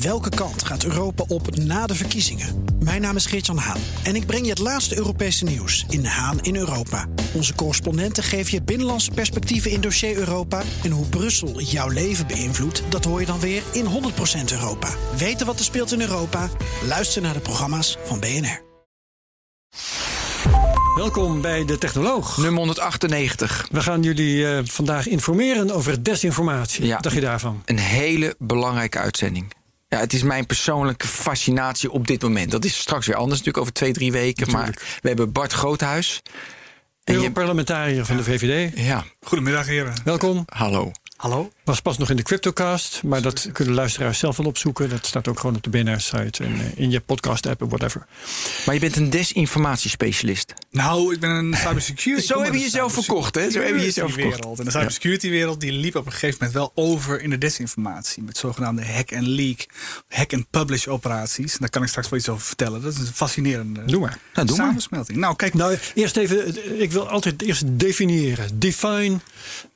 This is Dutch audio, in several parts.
Welke kant gaat Europa op na de verkiezingen? Mijn naam is Geert-Jan Haan en ik breng je het laatste Europese nieuws in Haan in Europa. Onze correspondenten geven je binnenlandse perspectieven in dossier Europa. En hoe Brussel jouw leven beïnvloedt, dat hoor je dan weer in 100% Europa. Weten wat er speelt in Europa? Luister naar de programma's van BNR. Welkom bij de Technoloog. Nummer 198. We gaan jullie uh, vandaag informeren over desinformatie. Ja. Wat dacht je daarvan? Een hele belangrijke uitzending. Ja, het is mijn persoonlijke fascinatie op dit moment. Dat is straks weer anders natuurlijk over twee, drie weken. Natuurlijk. Maar we hebben Bart Groothuis. En je- Europarlementariër van de VVD. Ja, Goedemiddag, heren. Welkom. hallo. Hallo. Was pas nog in de Cryptocast, maar dat kunnen luisteraars zelf wel opzoeken. Dat staat ook gewoon op de BNR-site en eh, in je podcast-app en whatever. Maar je bent een desinformatiespecialist. Nou, ik ben een cybersecurity. Zo heb je jezelf verkocht, hè? Zo heb je jezelf verkocht. wereld. En de cybersecurity-wereld die liep op een gegeven moment wel over in de desinformatie. Met zogenaamde hack-and-leak, hack-and-publish-operaties. En daar kan ik straks wel iets over vertellen. Dat is een fascinerende Doe maar. Nou, doe maar. samensmelting. Nou, kijk, Nou, eerst even, eh, ik wil altijd eerst definiëren. Define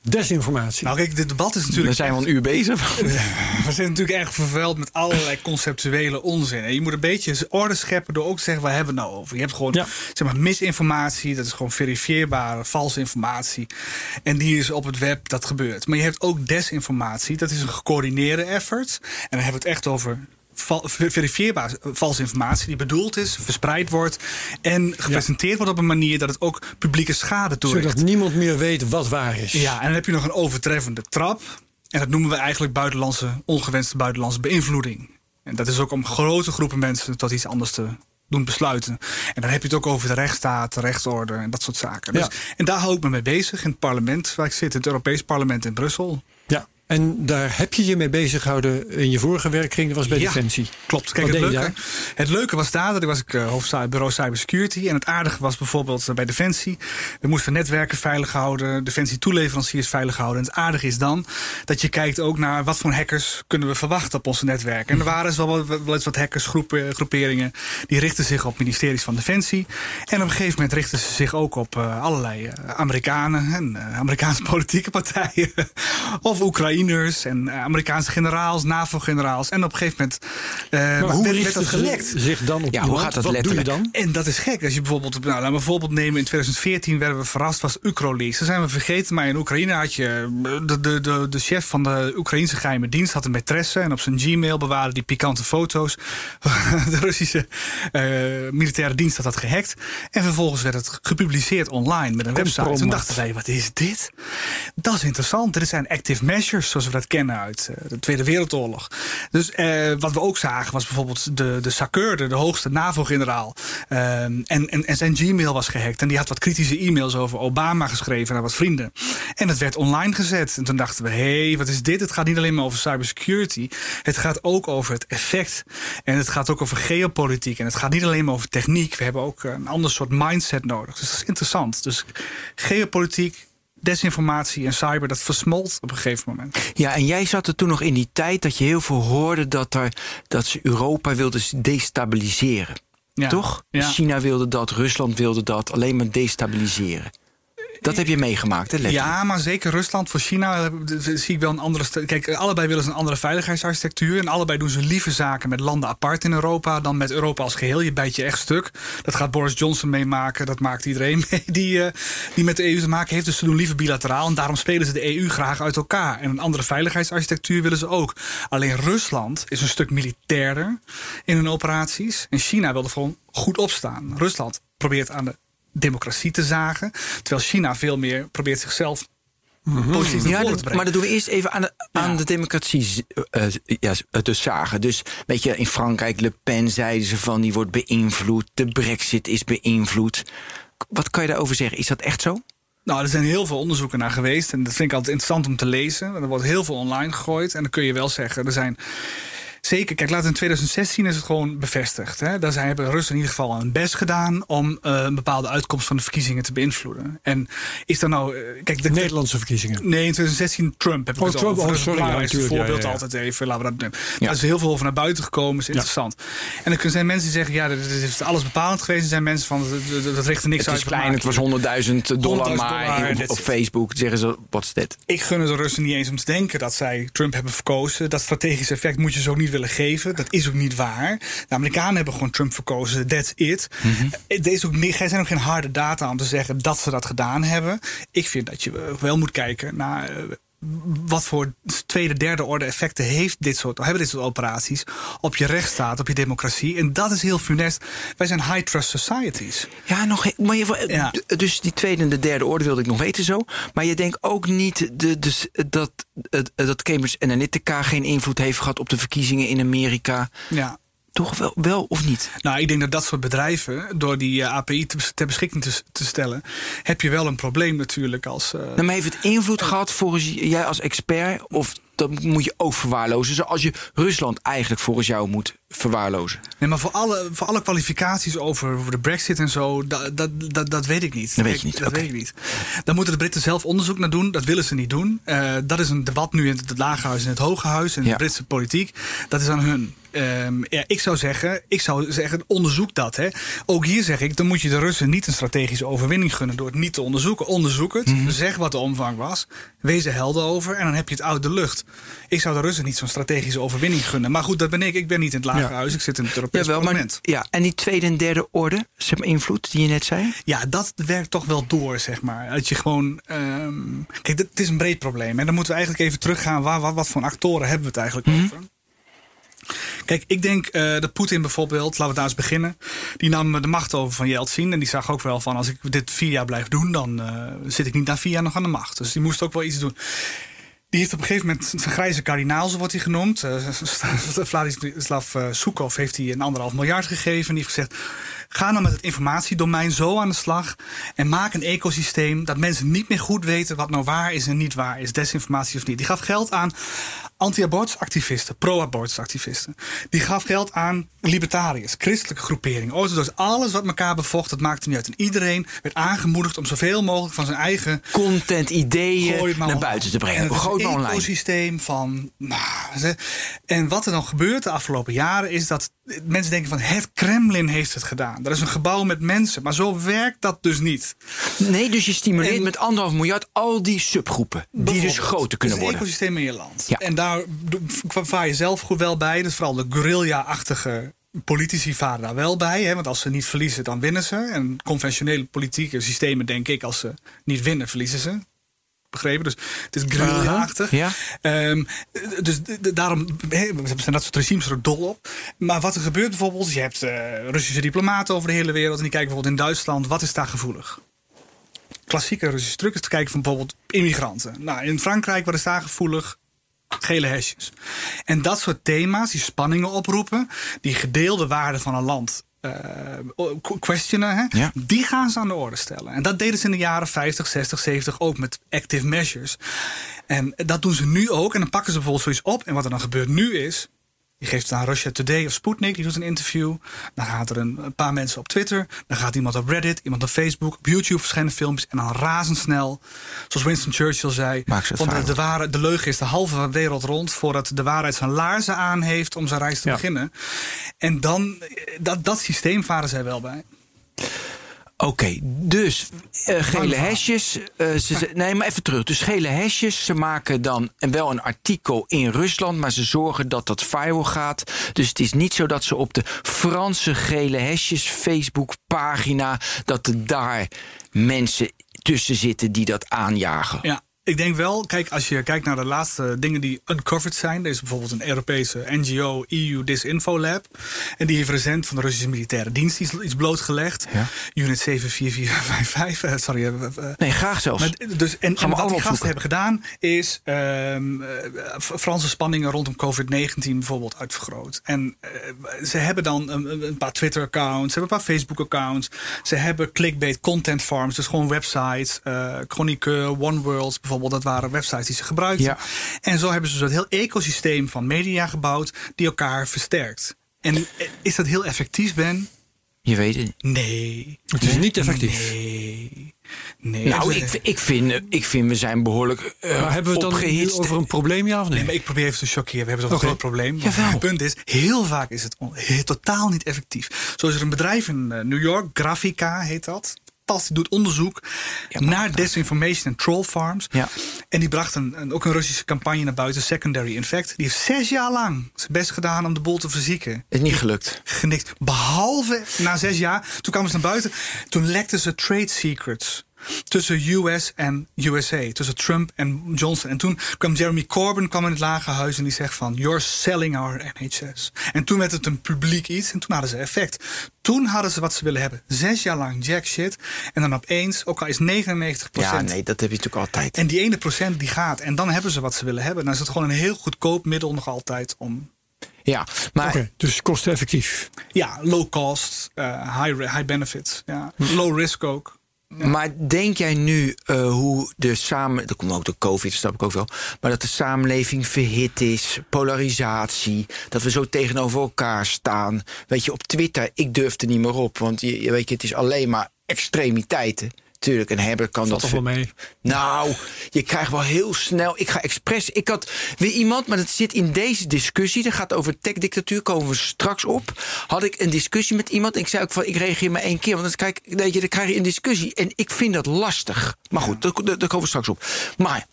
desinformatie. nou, kijk dit debat is natuurlijk. zijn we al een uur bezig. We zijn natuurlijk erg vervuild met allerlei conceptuele onzin. En je moet een beetje orde scheppen door ook te zeggen: waar hebben we het nou over? Je hebt gewoon Ja. zeg maar, misinformatie, dat is gewoon verifieerbare, valse informatie. En die is op het web, dat gebeurt. Maar je hebt ook desinformatie, dat is een gecoördineerde effort. En dan hebben we het echt over. Val- ver- Verifieerbaar eh, valse informatie die bedoeld is, verspreid wordt en gepresenteerd wordt op een manier dat het ook publieke schade toericht. Zodat niemand meer weet wat waar is. Ja, en dan heb je nog een overtreffende trap. En dat noemen we eigenlijk buitenlandse, ongewenste buitenlandse beïnvloeding. En dat is ook om grote groepen mensen tot iets anders te doen besluiten. En dan heb je het ook over de rechtsstaat, de rechtsorde en dat soort zaken. Dus, Ja. En daar hou ik me mee bezig in het parlement waar ik zit, het Europees Parlement in Brussel. En daar heb je je mee bezig gehouden in je vorige werkkring. Dat was bij Ja. Defensie. Klopt. Kijk, Wat het leuke, het leuke was daar, dat ik was ik uh, hoofdbureau cybersecurity. En het aardige was bijvoorbeeld eh, bij Defensie. We moesten netwerken veilig houden, Defensie toeleveranciers veilig houden. En het aardige is dan dat je kijkt ook naar wat voor hackers kunnen we verwachten op onze netwerken. En er waren dus wel, eens wat hackersgroepen, groeperingen die richten zich op ministeries van Defensie. En op een gegeven moment richten ze zich ook op uh, allerlei Amerikanen en Amerikaanse politieke partijen. of Oekraïners en uh, Amerikaanse generaals, NAVO-generaals. En op een gegeven moment uh, maar hoe werd, werd dat gelekt. zich dan op Ja, hoe gaat dat Wat letterlijk? doe je dan? En dat is gek. Als je bijvoorbeeld, nou, laten we een voorbeeld nemen. In 2014 werden we verrast, was Ukroleaks. Dat zijn we vergeten, maar in Oekraïne had je... De, de, de, de chef van de Oekraïnse geheime dienst had een maîtresse... en op zijn Gmail bewaarde die pikante foto's. de Russische uh, militaire dienst had dat gehackt. En vervolgens werd het gepubliceerd online met een website. Toen dachten wij, wat is dit? Dat is interessant. Dit zijn active measures, zoals we dat kennen uit uh, de Tweede Wereldoorlog. Dus uh, wat we ook zagen was bijvoorbeeld de, de de hoogste NAVO-generaal. Uh, en, en, zijn Gmail was gehackt. En die had wat kritische e-mails over Obama geschreven naar wat vrienden. En het werd online gezet. En toen dachten we, hé, hey, wat is dit? Het gaat niet alleen maar over cybersecurity. Het gaat ook over het effect. En het gaat ook over geopolitiek. En het gaat niet alleen maar over techniek. We hebben ook een ander soort mindset nodig. Dus dat is interessant. Dus geopolitiek, desinformatie en cyber, dat versmolt op een gegeven moment. Ja, en jij zat er toen nog in die tijd dat je heel veel hoorde dat, er, dat ze Europa wilden destabiliseren. Ja. Toch? Ja. China wilde dat, Rusland wilde dat, alleen maar destabiliseren. Dat heb je meegemaakt, hè? Ja, maar zeker Rusland. Voor China zie ik wel een andere. Kijk, allebei willen ze een andere veiligheidsarchitectuur. En allebei doen ze lieve zaken met landen apart in Europa. dan met Europa als geheel. Je bijt je echt stuk. Dat gaat Boris Johnson meemaken. Dat maakt iedereen mee die, uh, die met de EU te maken heeft. Dus ze doen liever bilateraal. En daarom spelen ze de EU graag uit elkaar. En een andere veiligheidsarchitectuur willen ze ook. Alleen Rusland is een stuk militairder in hun operaties. En China wil er gewoon goed opstaan. Rusland probeert aan de democratie te zagen. Terwijl China veel meer probeert zichzelf positief naar ja, voren te brengen. Maar dat doen we eerst even aan de, aan de democratie uh, ja, te zagen. Dus weet je, in Frankrijk, Le Pen zeiden ze van die wordt beïnvloed. De brexit is beïnvloed. Wat kan je daarover zeggen? Is dat echt zo? Nou, er zijn heel veel onderzoeken naar geweest. En dat vind ik altijd interessant om te lezen. Er wordt heel veel online gegooid. En dan kun je wel zeggen, er zijn Zeker, kijk, laat in 2016 is het gewoon bevestigd. Hè? Daar zijn, hebben Russen in ieder geval hun best gedaan om uh, een bepaalde uitkomst van de verkiezingen te beïnvloeden. En is dan nou. Uh, kijk, de, de Nederlandse verkiezingen? Nee, in 2016 Trump heb ik oh, het Trump, over. Oh, sorry, het ja, voorbeeld ja, ja. altijd even. Laten we dat nemen. Ja. Daar is heel veel over naar buiten gekomen, is interessant. En dan zijn mensen die zeggen, ja, dat is alles bepalend geweest. Er zijn mensen van, dat, dat richt er niks het uit. is klein, het was 100.000 dollar, 100 maar op, op, Facebook zeggen ze, wat is dit? Ik gun het de Russen niet eens om te denken dat zij Trump hebben verkozen. Dat strategische effect moet je zo niet willen willen geven. Dat is ook niet waar. De Amerikanen hebben gewoon Trump verkozen. That's it. Mm -hmm. Er is ook, er zijn ook geen harde data om te zeggen dat ze dat gedaan hebben. Ik vind dat je wel moet kijken naar wat voor tweede, derde orde effecten heeft dit soort, hebben dit soort operaties op je rechtsstaat, op je democratie. En dat is heel funest. Wij zijn high trust societies. Ja, nog, maar je, ja. dus die tweede en de derde orde wilde ik nog weten zo. Maar je denkt ook niet de, dus, dat, dat Cambridge Analytica geen invloed heeft gehad op de verkiezingen in Amerika. Ja. Toch wel, wel of niet? Nou, ik denk dat dat soort bedrijven, door die uh, API te, ter beschikking te, te, stellen, heb je wel een probleem natuurlijk. Als, uh, nou, maar heeft het invloed gehad volgens jij als expert? Of dat moet je ook verwaarlozen? Zoals je Rusland eigenlijk volgens jou moet verwaarlozen. Nee, maar voor alle, voor alle kwalificaties over, over de brexit en zo, dat, dat, dat, dat weet ik niet. Dat weet je niet. Dat okay. weet ik niet. Dan moeten de Britten zelf onderzoek naar doen. Dat willen ze niet doen. Uh, dat is een debat nu in het Lagerhuis en het Hoge Huis en ja. de Britse politiek. Dat is aan hun. Um, ja, ik zou zeggen, ik zou zeggen, onderzoek dat. Hè. Ook hier zeg ik, dan moet je de Russen niet een strategische overwinning gunnen door het niet te onderzoeken. Onderzoek het, mm -hmm. zeg wat de omvang was, wees er helder over en dan heb je het uit de lucht. Ik zou de Russen niet zo'n strategische overwinning gunnen. Maar goed, dat ben ik. Ik ben niet in het Lagerhuis, ja. ik zit in het Europese ja, wel, parlement. Maar, ja, en die tweede en derde orde, zeg maar, invloed die je net zei? Ja, dat werkt toch wel door, zeg maar. Dat je gewoon. Um, kijk, het is een breed probleem. En dan moeten we eigenlijk even teruggaan. Waar, wat, wat voor actoren hebben we het eigenlijk mm -hmm. over? Kijk, ik denk uh, dat Poetin bijvoorbeeld, laten we daar eens beginnen. Die nam de macht over van Yeltsin. En die zag ook wel van: als ik dit vier jaar blijf doen, dan uh, zit ik niet na vier jaar nog aan de macht. Dus die moest ook wel iets doen. Die heeft op een gegeven moment zijn grijze kardinaal, zo wordt hij genoemd. Uh, Vladislav Soekov heeft hij een anderhalf miljard gegeven. En die heeft gezegd: ga nou met het informatiedomein zo aan de slag. En maak een ecosysteem dat mensen niet meer goed weten wat nou waar is en niet waar is. Desinformatie of niet. Die gaf geld aan anti-abortusactivisten, pro-abortusactivisten. Die gaf geld aan libertariërs, christelijke groeperingen. Oh, dus alles wat elkaar bevocht, dat maakte niet uit. En iedereen werd aangemoedigd om zoveel mogelijk van zijn eigen content, ideeën naar buiten te brengen. En het is een ecosysteem van. Nou, en wat er dan gebeurt de afgelopen jaren is dat mensen denken van het Kremlin heeft het gedaan. Dat is een gebouw met mensen, maar zo werkt dat dus niet. Nee, dus je stimuleert en, met anderhalf miljard al die subgroepen die dus groter kunnen worden. Het ecosysteem in je land. Ja. En daar vaar je zelf goed wel bij. Dus vooral de guerrilla-achtige politici varen daar wel bij. Hè? Want als ze niet verliezen, dan winnen ze. En conventionele politieke systemen, denk ik, als ze niet winnen, verliezen ze begrepen. Dus het is guerrilla-achtig. Ja. Um, dus daarom zijn dat soort regimes er dol op. Maar wat er gebeurt bijvoorbeeld, je hebt uh, Russische diplomaten over de hele wereld. En die kijken bijvoorbeeld in Duitsland, wat is daar gevoelig? Klassieke Russische truc is te kijken van bijvoorbeeld immigranten. Nou, in Frankrijk, wat is daar gevoelig? Gele hesjes. En dat soort thema's, die spanningen oproepen, die gedeelde waarden van een land questionen, hè? Ja. die gaan ze aan de orde stellen. En dat deden ze in de jaren 50, 60, 70 ook met active measures. En dat doen ze nu ook. En dan pakken ze bijvoorbeeld zoiets op. En wat er dan gebeurt nu is. Je geeft het aan Russia Today of Sputnik, die doet een interview. Dan gaat er een, paar mensen op Twitter. Dan gaat iemand op Reddit, iemand op Facebook. Op YouTube verschijnen filmpjes. En dan razendsnel, zoals Winston Churchill zei... Van de, de, ware, de leugen is de halve wereld rond... voordat de waarheid zijn laarzen aan heeft om zijn reis te ja. beginnen. En dan, dat, dat systeem varen zij wel bij. Oké, okay, dus uh, gele hesjes. Uh, ze, nee, maar even terug. Dus gele hesjes, ze maken dan wel een artikel in Rusland, maar ze zorgen dat dat viral gaat. Dus het is niet zo dat ze op de Franse gele hesjes Facebook-pagina, dat er daar mensen tussen zitten die dat aanjagen. Ja. Ik denk wel, kijk, als je kijkt naar de laatste dingen die uncovered zijn. Er is bijvoorbeeld een Europese NGO, EU Disinfo Lab. En die heeft recent van de Russische militaire dienst iets, iets blootgelegd. Ja. Unit 74455. Sorry. Uh, nee, graag zelfs. Dus, en, en wat die gasten hebben gedaan is um, Franse spanningen rondom COVID-19 bijvoorbeeld uitvergroot. En uh, ze hebben dan een, een paar Twitter-accounts, ze hebben een paar Facebook-accounts. Ze hebben clickbait content farms, dus gewoon websites. Chroniqueur, One World bijvoorbeeld, dat waren websites die ze gebruikten. Ja. En zo hebben ze zo'n heel ecosysteem van media gebouwd die elkaar versterkt. En is dat heel effectief, Ben? Je weet het. Nee. Het is niet effectief. Nee. Nee, nou, ik, ik, vind, ik vind we zijn behoorlijk uh, maar hebben we het dan nu over een probleem, ja of nee? nee maar ik probeer even te chockeren. We hebben okay. een groot probleem. Het punt is, heel vaak is het on, totaal niet effectief. Zo is er een bedrijf in uh, New York, Grafica heet dat fantastisch. Doet onderzoek naar desinformation en troll farms. Ja. En die bracht een, ook een Russische campagne naar buiten, Secondary Infect. Die heeft zes jaar lang zijn best gedaan om de bol te verzieken. Is niet gelukt. Genikt. Behalve na zes jaar, toen kwamen ze naar buiten. Toen lekten ze trade secrets tussen US en USA, tussen Trump en Johnson. En toen kwam Jeremy Corbyn kwam in het lage huis en die zegt van you're selling our NHS. En toen werd het een publiek iets en toen hadden ze effect. Toen hadden ze wat ze willen hebben. Zes jaar lang jack shit. En dan opeens, ook al is 99% Ja, nee, dat heb je natuurlijk altijd. En die ene procent die gaat. En dan hebben ze wat ze willen hebben. Dan is het gewoon een heel goedkoop middel nog altijd om ja, maar. Okay, dus kosteneffectief. Ja, low cost, uh, high, high benefit. Ja. Low risk ook. Maar denk jij nu uh, hoe de samen... Dat komt ook door COVID, dat snap ik ook wel. Maar dat de samenleving verhit is, polarisatie... dat we zo tegenover elkaar staan. Weet je, op Twitter, ik durf er niet meer op. Want je, weet je, het is alleen maar extremiteiten. Tuurlijk, een hebber kan dat. toch wel mee? Nou, je krijgt wel heel snel. Ik ga expres. Ik had weer iemand, maar dat zit in deze discussie. Dat gaat over tech-dictatuur. Komen we straks op. Had ik een discussie met iemand. En ik zei ook van: ik reageer maar één keer. Want dan krijg, weet je, dan krijg je een discussie. En ik vind dat lastig. Maar goed, daar, daar komen we straks op. Maar.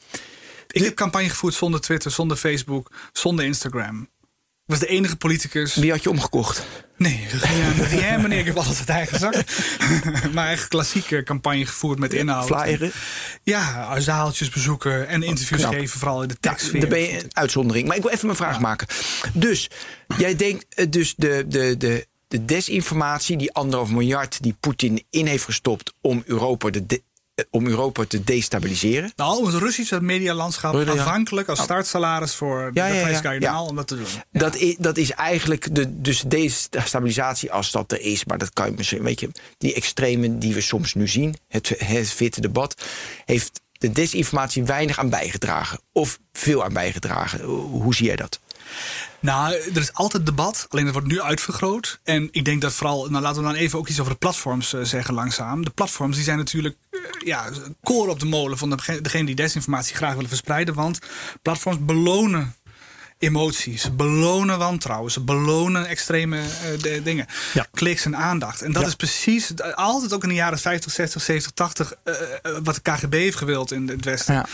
Ik heb campagne gevoerd zonder Twitter, zonder Facebook, zonder Instagram was de enige politicus. Wie had je omgekocht? Nee, Rien, meneer, ik heb alles uit eigen zak. maar echt klassieke campagne gevoerd met inhoud. Flyeren? Ja, zaaltjes bezoeken en interviews geven, vooral in de tekst. Ja, daar ben je een uitzondering. Maar ik wil even mijn vraag maken. Dus, jij denkt eh, dus de, de, de, de desinformatie, die anderhalf miljard die Poetin in heeft gestopt om Europa de, om Europa te destabiliseren? Nou, het Russische medialandschap afhankelijk als startsalaris voor de ja, ja, om dat te doen. Dat, is, dat is eigenlijk de dus destabilisatie als dat er is. Maar dat kan je misschien, weet je, die extremen die we soms nu zien, het, het witte debat, heeft de desinformatie weinig aan bijgedragen. Of veel aan bijgedragen. Hoe zie jij dat? Nou, er is altijd debat, alleen dat wordt nu uitvergroot. En ik denk dat vooral, nou laten we dan even ook iets over de platforms uh, zeggen langzaam. De platforms die zijn natuurlijk uh, ja, koren op de molen van degene die desinformatie graag willen verspreiden. Want platforms belonen emoties, belonen wantrouwen, ze belonen extreme uh, dingen. Ja. Kliks en aandacht. En dat is precies altijd ook in de jaren 50, 60, 70, 80 wat de KGB heeft gewild in het Westen. Ja.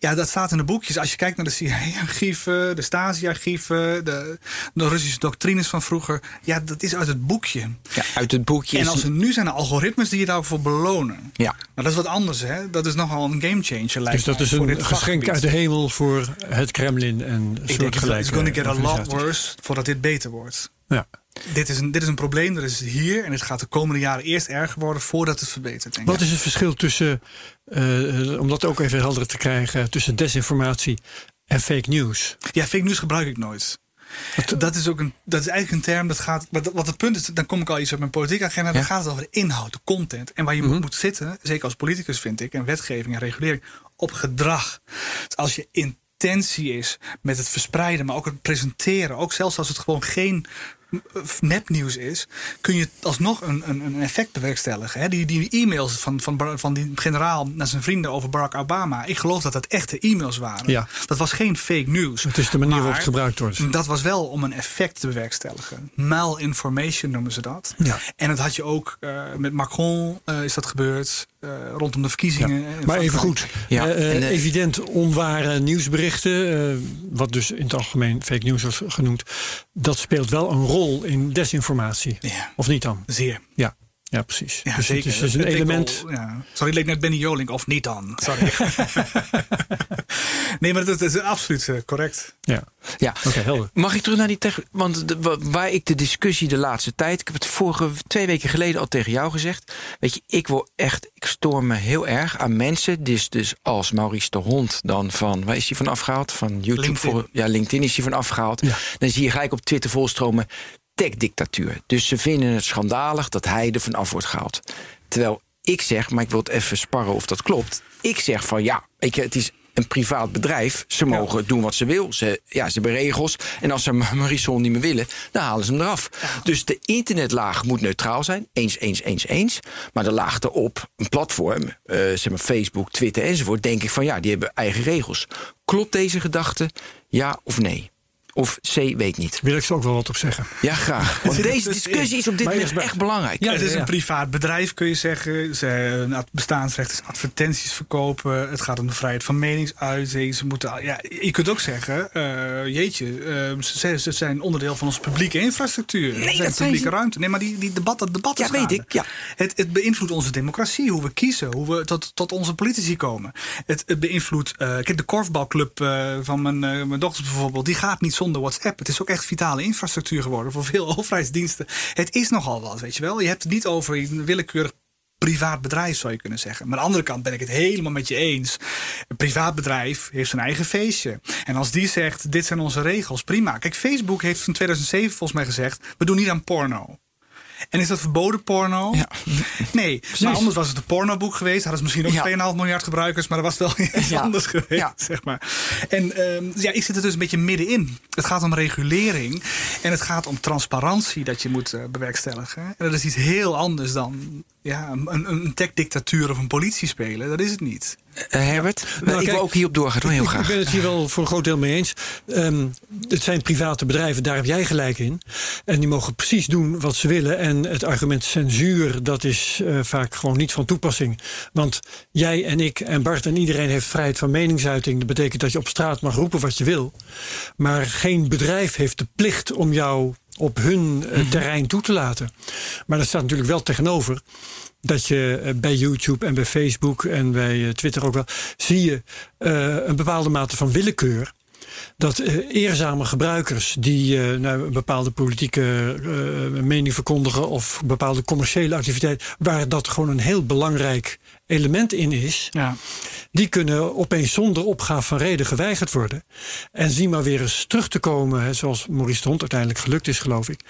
Ja, dat staat in de boekjes. Als je kijkt naar de CIA-archieven, de Stasi-archieven, de, de, Russische doctrines van vroeger. Ja, dat is uit het boekje. Ja, uit het boekje. En als er nu zijn er algoritmes die je daarvoor belonen. Ja. Maar dat is wat anders, hè? Dat is nogal een gamechanger. Dus dat is een geschenk uit de hemel voor het Kremlin en soortgelijke. It's going to get a lot worse voordat dit beter wordt. Ja. Dit is, een, dit is een probleem, dat is hier. En het gaat de komende jaren eerst erger worden voordat het verbetert. Denk Wat is het verschil tussen, uh, om dat ook even helder te krijgen, tussen desinformatie en fake news? Ja, fake news gebruik ik nooit. Dat is, ook een, dat is eigenlijk een term dat gaat. Wat het punt is, dan kom ik al iets op mijn politieke agenda. Dan gaat het over de inhoud, de content. En waar je mhm. moet zitten, zeker als politicus vind ik, en wetgeving en regulering, op gedrag. Dus als je intentie is met het verspreiden, maar ook het presenteren, ook zelfs als het gewoon geen nepnieuws is, kun je alsnog een, een, een effect bewerkstelligen. Hè? Die, die e-mails van, van, van die generaal naar zijn vrienden over Barack Obama. Ik geloof dat dat echte e-mails waren. Ja. Dat was geen fake news. Het is de manier waarop het gebruikt wordt. Dat was wel om een effect te bewerkstelligen. Malinformation noemen ze dat. Ja. En dat had je ook uh, met Macron uh, is dat gebeurd. Uh, rondom de verkiezingen. Ja. Maar even goed, ja. Uh, evident onware nieuwsberichten, wat dus in het algemeen fake news wordt genoemd, dat speelt wel een rol in desinformatie. Ja. Of niet dan? Zeer. Ja. Ja, precies. Ja, dus zeker. het is dus een element. Al, ja. Sorry, leek net Benny Jolink of niet dan. Sorry. nee, maar dat is absoluut uh, correct. Ja, ja. oké, helder. Mag ik terug naar die tech? Want de, waar ik de discussie de laatste tijd. Ik heb het vorige twee weken geleden al tegen jou gezegd. Weet je, ik wil echt. Ik stoor me heel erg aan mensen. Dus, dus als Maurice de Hond dan van. Waar is hij van afgehaald? Van YouTube. LinkedIn. Voor, ja, LinkedIn is hij van afgehaald. Ja. Dan zie je gelijk op Twitter volstromen tech-dictatuur. Dus ze vinden het schandalig dat hij er vanaf wordt gehaald. Terwijl ik zeg, maar ik wil het even sparren of dat klopt. Ik zeg van ja, ik, het is een privaat bedrijf. Ze mogen doen wat ze wil. Ze, ja, ze hebben regels. En als ze Marisol niet meer willen, dan halen ze hem eraf. Dus de internetlaag moet neutraal zijn. Eens, eens, eens, eens. Maar de laag erop, een platform, uh, zeg maar Facebook, Twitter enzovoort, denk ik van ja, die hebben eigen regels. Klopt deze gedachte? Ja of nee? Of C, weet niet. Wil ik ze ook wel wat op zeggen. Ja, graag. Want deze discussie is op dit moment echt belangrijk. Ja, het is een privaat bedrijf, kun je zeggen. Ze, bestaansrecht is advertenties verkopen. Het gaat om de vrijheid van meningsuiting. Ze moeten, ja, je kunt ook zeggen, uh, jeetje, uh, ze, ze, zijn onderdeel van onze publieke infrastructuur. Nee, zijn publieke ruimte. Nee, maar die, die debat, dat debat ja, weet ik. Ja. Het, het beïnvloedt onze democratie, hoe we kiezen, hoe we tot, tot onze politici komen. Het, het beïnvloedt, uh, kijk, de korfbalclub van mijn, mijn dochters bijvoorbeeld, die gaat niet zonder WhatsApp. Het is ook echt vitale infrastructuur geworden voor veel overheidsdiensten. Het is nogal wat, weet je wel. Je hebt het niet over een willekeurig privaat bedrijf, zou je kunnen zeggen. Maar aan de andere kant ben ik het helemaal met je eens. Een privaat bedrijf heeft zijn eigen feestje. En als die zegt, dit zijn onze regels, prima. Kijk, Facebook heeft in 2007 volgens mij gezegd... we doen niet aan porno. En is dat verboden porno? Ja. Nee, maar anders was het een pornoboek geweest. Hadden ze misschien ook 2,5 miljard gebruikers, maar dat was wel iets anders geweest, zeg maar. En ehm, ja, ik zit er dus een beetje middenin. Het gaat om regulering en het gaat om transparantie dat je moet uh, bewerkstelligen. En dat is iets heel anders dan ja, een, een tech-dictatuur of een politie spelen. Dat is het niet. Uh, Herbert, nou, ik wil ook hierop doorgaan, hoor, heel graag. Ik ben het hier wel voor een groot deel mee eens. Um, het zijn private bedrijven, daar heb jij gelijk in. En die mogen precies doen wat ze willen. En het argument censuur, dat is uh, vaak gewoon niet van toepassing. Want jij en ik en Bart en iedereen heeft vrijheid van meningsuiting. Dat betekent dat je op straat mag roepen wat je wil. Maar geen bedrijf heeft de plicht om jou op hun uh, terrein toe te laten. Maar dat staat natuurlijk wel tegenover dat je uh, bij YouTube en bij Facebook en bij uh, Twitter ook wel zie je een bepaalde mate van willekeur dat uh, eerzame gebruikers die nou, een bepaalde politieke mening verkondigen of bepaalde commerciële activiteit, waar dat gewoon een heel belangrijk element in is, ja. die kunnen opeens zonder opgave van reden geweigerd worden. En zien maar weer eens terug te komen, hè, zoals Maurice de Hond uiteindelijk gelukt is, geloof ik.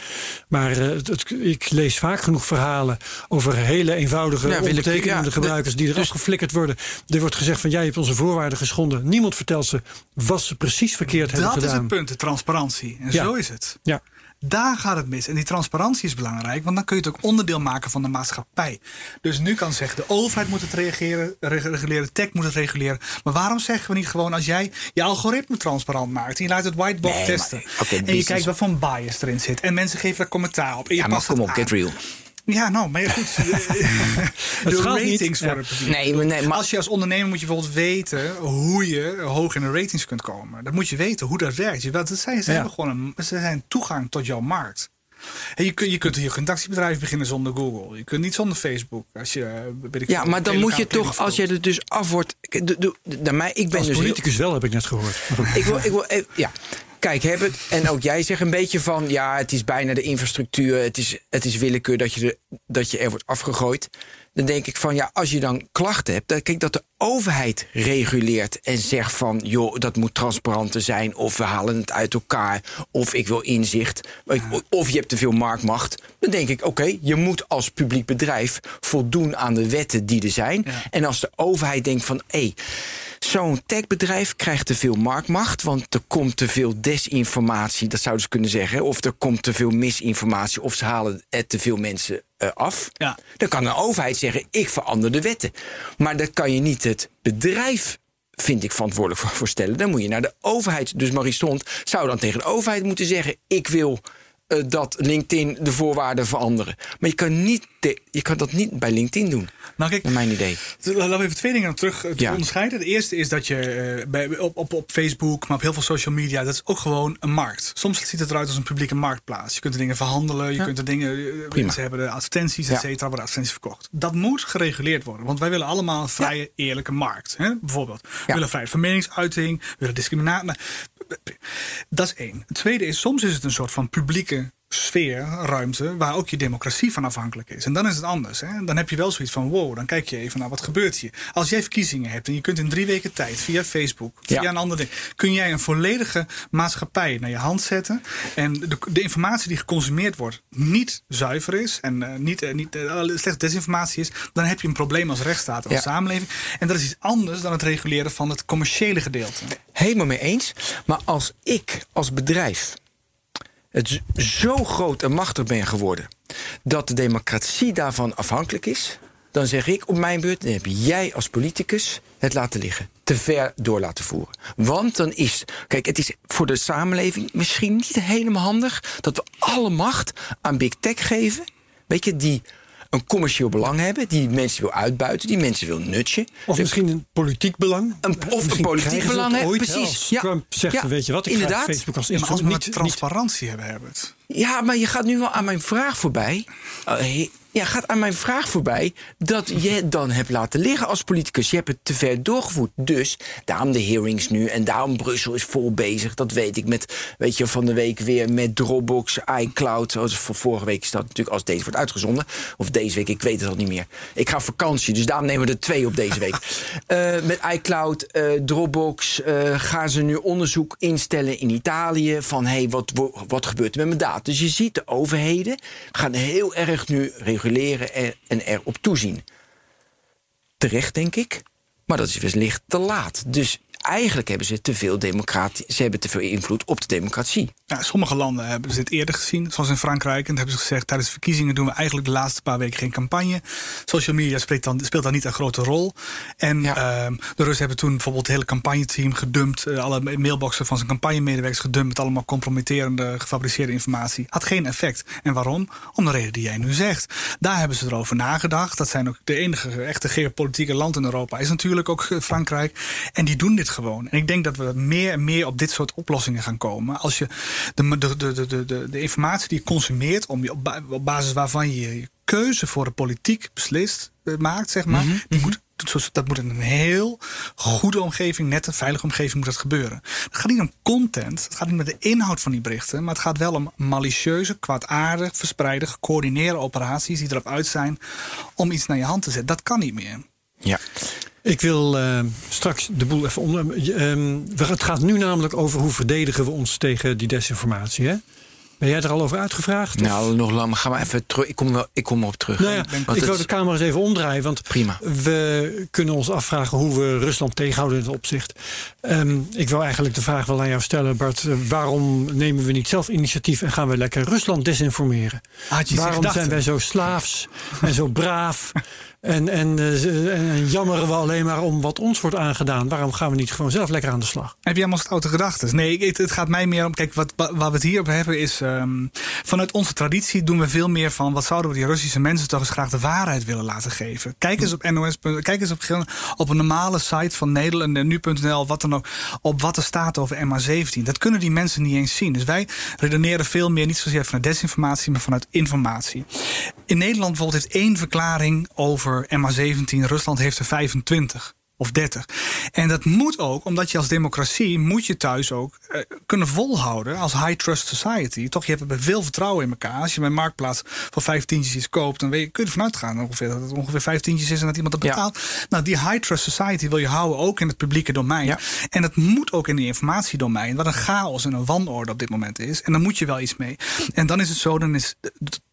Maar uh, het, ik lees vaak genoeg verhalen over hele eenvoudige, ja, onbetekenende ja, gebruikers die er dus, geflikkerd worden. Er wordt gezegd van jij hebt onze voorwaarden geschonden. Niemand vertelt ze wat ze precies verkeerd hebben gedaan. Dat is het punt, de transparantie. En zo is het. Ja. Daar gaat het mis. En die transparantie is belangrijk, want dan kun je het ook onderdeel maken van de maatschappij. Dus nu kan zeggen, de overheid moet het reageren, reguleren, tech moet het reguleren. Maar waarom zeggen we niet gewoon, als jij je algoritme transparant maakt en je laat het whiteboard testen. en je kijkt wat voor bias erin zit. En mensen geven daar commentaar op. En je ja, maar kom op, get real. Ja, nou, maar goed. de ratings worden nee, nee, maar Als je als ondernemer moet je bijvoorbeeld weten hoe je hoog in de ratings kunt komen. Dat moet je weten, hoe dat werkt. Je, dat zijn, ze, hebben gewoon een, ze zijn toegang tot jouw markt. En je, kunt, je kunt hier een taxibedrijf beginnen zonder Google. Je kunt niet zonder Facebook. Als je, ik ja, maar dan moet je toch, als je er dus af wordt. De, de, mij, ik ben als dus politicus wel, heb ik net gehoord. ik wil, ik wil, ja. Kijk, het en ook jij zegt een beetje van ja, het is bijna de infrastructuur, het is, het is willekeur dat je, er, dat je er wordt afgegooid. Dan denk ik van ja, als je dan klachten hebt, dan kijk dat de overheid reguleert en zegt van joh, dat moet transparanter zijn, of we halen het uit elkaar, of ik wil inzicht, of je hebt te veel marktmacht. Dan denk ik, oké, je moet als publiek bedrijf voldoen aan de wetten die er zijn. En als de overheid denkt van hé, hey, Zo'n techbedrijf krijgt te veel marktmacht, want er komt te veel desinformatie, dat zouden ze kunnen zeggen. Of er komt te veel misinformatie, of ze halen er te veel mensen uh, af. Ja. Dan kan een overheid zeggen: ik verander de wetten. Maar dan kan je niet het bedrijf vind ik verantwoordelijk voor stellen. Dan moet je naar de overheid. Dus Marie Stond zou dan tegen de overheid moeten zeggen: Ik wil uh, dat LinkedIn de voorwaarden veranderen. Maar je kan, niet je kan dat niet bij LinkedIn doen. Nou, kijk, naar mijn idee. Laten we even twee dingen terug ja. onderscheiden. De eerste is dat je uh, bij, op, op, op Facebook, maar op heel veel social media, dat is ook gewoon een markt. Soms ziet het eruit als een publieke marktplaats. Je kunt er dingen verhandelen, je ja. kunt er dingen. Ze hebben de advertenties, et cetera, worden advertenties verkocht. Dat moet gereguleerd worden, want wij willen allemaal een vrije, eerlijke markt. Hè? Bijvoorbeeld, we willen vrijheid van meningsuiting, we willen discriminatie. Dat is één. Het tweede is, soms is het een soort van publieke sfeer, ruimte, waar ook je democratie van afhankelijk is. En dan is het anders. Hè? Dan heb je wel zoiets van, wow, dan kijk je even naar wat gebeurt hier. Als jij verkiezingen hebt en je kunt in drie weken tijd via Facebook, via een ander ding, kun jij een volledige maatschappij naar je hand zetten. En de, de informatie die geconsumeerd wordt niet zuiver is en uh, niet, uh, niet uh, slechts desinformatie is, dan heb je een probleem als rechtsstaat, als samenleving. En dat is iets anders dan het reguleren van het commerciële gedeelte. Helemaal mee eens. Maar als ik als bedrijf het zo groot en machtig ben geworden dat de democratie daarvan afhankelijk is, dan zeg ik op mijn beurt, dan heb jij als politicus het laten liggen. Te ver door laten voeren. Want dan is. Kijk, het is voor de samenleving misschien niet helemaal handig dat we alle macht aan big tech geven. Weet je, die een commercieel belang hebben, die mensen wil uitbuiten, die mensen wil nutchen. Of misschien een politiek belang. Een, of een politiek belang hebben, precies. Ja. Trump zegt, ja. weet je wat, ik Inderdaad. ga Facebook als ja, als we niet transparantie niet... hebben, het. Ja, maar je gaat nu wel aan mijn vraag voorbij. Uh, ja, gaat aan mijn vraag voorbij dat je dan hebt laten liggen als politicus. Je hebt het te ver doorgevoerd. Dus daarom de hearings nu en daarom Brussel is vol bezig. Dat weet ik met, weet je, van de week weer met Dropbox, iCloud. Voor vorige week is dat natuurlijk als deze wordt uitgezonden. Of deze week, ik weet het al niet meer. Ik ga op vakantie, dus daarom nemen we er twee op deze week. uh, met iCloud, uh, Dropbox uh, gaan ze nu onderzoek instellen in Italië. Van hé, hey, wat, wat gebeurt er met mijn data? Dus je ziet de overheden gaan heel erg nu reguleren en erop toezien. Terecht, denk ik. Maar dat is wellicht te laat. Dus eigenlijk hebben ze te veel democratie, ze hebben te veel invloed op de democratie. Ja, sommige landen hebben ze het eerder gezien, zoals in Frankrijk. En hebben ze gezegd: tijdens de verkiezingen doen we eigenlijk de laatste paar weken geen campagne. Social media speelt dan, speelt dan niet een grote rol. En ja. uh, de Russen hebben toen bijvoorbeeld het hele campagneteam gedumpt, uh, alle mailboxen van zijn campagnemedewerkers gedumpt met allemaal compromitterende, gefabriceerde informatie. Had geen effect. En waarom? Om de reden die jij nu zegt. Daar hebben ze erover nagedacht. Dat zijn ook de enige echte geopolitieke land in Europa, is natuurlijk ook eh, Frankrijk. En die doen dit gewoon. En ik denk dat we meer en meer op dit soort oplossingen gaan komen. Als je de, de, de, de, de, de informatie die je consumeert, om je, op basis waarvan je je keuze voor de politiek beslist eh, maakt, zeg maar, mm -hmm. die moet dat moet in een heel goede omgeving, net een veilige omgeving moet dat gebeuren. Het gaat niet om content, het gaat niet om de inhoud van die berichten, maar het gaat wel om malicieuze, kwaadaardig, verspreide, gecoördineerde operaties die erop uit zijn om iets naar je hand te zetten. Dat kan niet meer. Ja. Ik wil uh, straks de boel even onder. Uh, het gaat nu namelijk over hoe verdedigen we ons tegen die desinformatie. Hè? Ben jij er al over uitgevraagd? Nou, nog lang. Maar ga maar even terug. Ik kom, wel, ik kom erop terug. Nou ja, ik, ik wil de camera eens even omdraaien. Want Prima. we kunnen ons afvragen hoe we Rusland tegenhouden in het opzicht. Um, ik wil eigenlijk de vraag wel aan jou stellen, Bart. waarom nemen we niet zelf initiatief en gaan we lekker Rusland desinformeren? waarom zijn wij zo slaafs en zo braaf? En, en, uh, en, jammeren we alleen maar om wat ons wordt aangedaan. Waarom gaan we niet gewoon zelf lekker aan de slag? Heb jij allemaal stoute gedachten? Nee, het, gaat mij meer om. Kijk, wat, waar we het hier op hebben is. Um, vanuit onze traditie doen we veel meer van. Wat zouden we die Russische mensen toch eens graag de waarheid willen laten geven? Kijk eens op NOS. Kijk eens op, op een normale site van Nederland en nu.nl. Wat dan ook. Op wat er staat over MH17. Dat kunnen die mensen niet eens zien. Dus wij redeneren veel meer. Niet zozeer vanuit desinformatie, maar vanuit informatie. In Nederland bijvoorbeeld heeft één verklaring over over MH17. Rusland heeft er 25 of 30. En dat moet ook, omdat je als democratie moet je thuis ook uh, kunnen volhouden als high trust society. Toch, je hebt veel vertrouwen in elkaar. Als je bij Marktplaats voor vijf tientjes iets koopt, dan weet je, kun je ervan uitgaan ongeveer, dat het ongeveer vijf tientjes is en dat iemand dat betaalt. Ja. Nou, die high trust society wil je houden ook in het publieke domein. Ja. En dat moet ook in die informatiedomein, wat een chaos en een wanorde op dit moment is. En dan moet je wel iets mee. En dan is het zo, dan is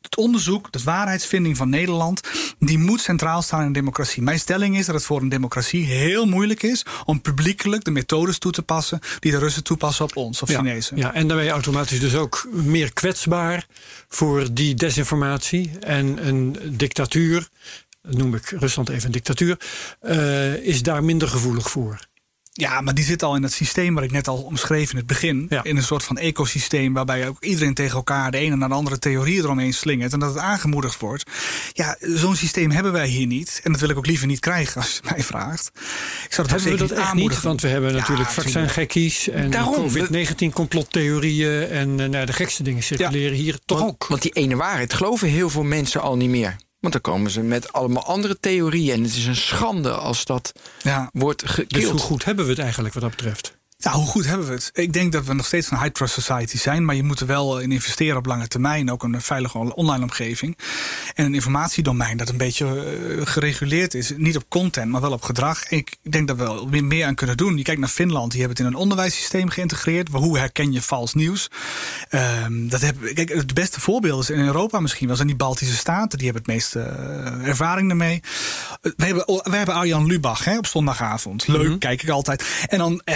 het onderzoek, de waarheidsvinding van Nederland, die moet centraal staan in een democratie. Mijn stelling is dat het voor een democratie heel moeilijk is om publiekelijk de methodes toe te passen die de Russen toepassen op ons of ja, Chinezen. Ja, en dan ben je automatisch dus ook meer kwetsbaar voor die desinformatie en een dictatuur. Noem ik Rusland even een dictatuur, uh, is daar minder gevoelig voor. Ja, maar die zit al in het systeem wat ik net al omschreef in het begin. Ja. In een soort van ecosysteem waarbij ook iedereen tegen elkaar de ene naar de andere theorie eromheen slingert. En dat het aangemoedigd wordt. Ja, zo'n systeem hebben wij hier niet. En dat wil ik ook liever niet krijgen als je mij vraagt. Ik zou het hebben we dat echt niet? Want we hebben natuurlijk ja, vaccingekkies en COVID-19 complottheorieën. En uh, nou, de gekste dingen circuleren ja. hier toch want, ook. Want die ene waarheid geloven heel veel mensen al niet meer. Want dan komen ze met allemaal andere theorieën. En het is een schande als dat ja. wordt gekild. Dus hoe goed hebben we het eigenlijk wat dat betreft? Ja, hoe goed hebben we het? Ik denk dat we nog steeds een high trust society zijn, maar je moet er wel in investeren op lange termijn. Ook een veilige online omgeving. En een informatiedomein dat een beetje uh, gereguleerd is. Niet op content, maar wel op gedrag. Ik denk dat we wel meer aan kunnen doen. Je kijkt naar Finland, die hebben het in een onderwijssysteem geïntegreerd. Hoe herken je vals nieuws? Um, dat heb, kijk, het beste voorbeeld is in Europa misschien wel zijn die Baltische staten. Die hebben het meeste uh, ervaring ermee. We hebben, we hebben Arjan Lubach hè, op zondagavond. Leuk, mm -hmm. kijk ik altijd. En dan. Uh,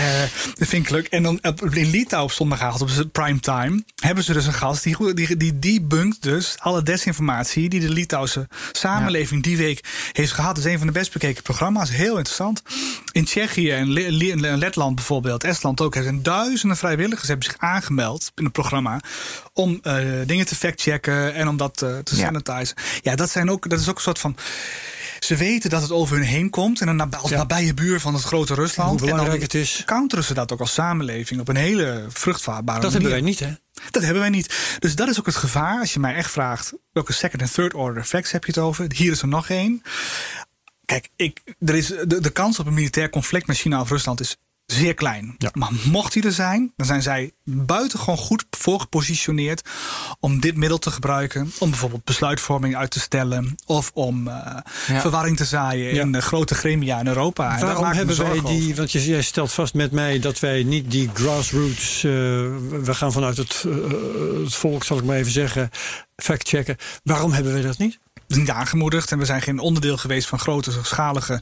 Dat vind ik leuk. En dan in Litouw op zondagavond op prime time hebben ze dus een gast die, die, die debunkt dus alle desinformatie die de Litouwse samenleving die week heeft gehad. Dat is een van de best bekeken programma's. Heel interessant. In Tsjechië en Letland bijvoorbeeld, Estland ook, hebben duizenden vrijwilligers hebben zich aangemeld in het programma om uh, dingen te factchecken en om dat uh, te sanitizen. Ja, dat, zijn ook, dat is ook een soort van ze weten dat het over hun heen komt. En dan als ja. nabije buur van het grote Rusland. Hoe belangrijk en dan het is. counteren ze dat ook als samenleving op een hele vruchtbare manier. Dat hebben wij niet, hè? Dat hebben wij niet. Dus dat is ook het gevaar. Als je mij echt vraagt welke second en third order effects heb je het over. Hier is er nog één. Kijk, ik, er is de, de kans op een militair conflict met China of Rusland is zeer klein. Maar mocht die er zijn, dan zijn zij buitengewoon goed voorgepositioneerd om dit middel te gebruiken. Om bijvoorbeeld besluitvorming uit te stellen. Of om uh, verwarring te zaaien in de grote gremia in Europa. Waarom hebben wij die, want jij stelt vast met mij dat wij niet die grassroots, uh, we gaan vanuit het, uh, het volk, zal ik maar even zeggen, fact checken. Waarom hebben wij dat niet? Niet aangemoedigd. En we zijn geen onderdeel geweest van grote, schalige,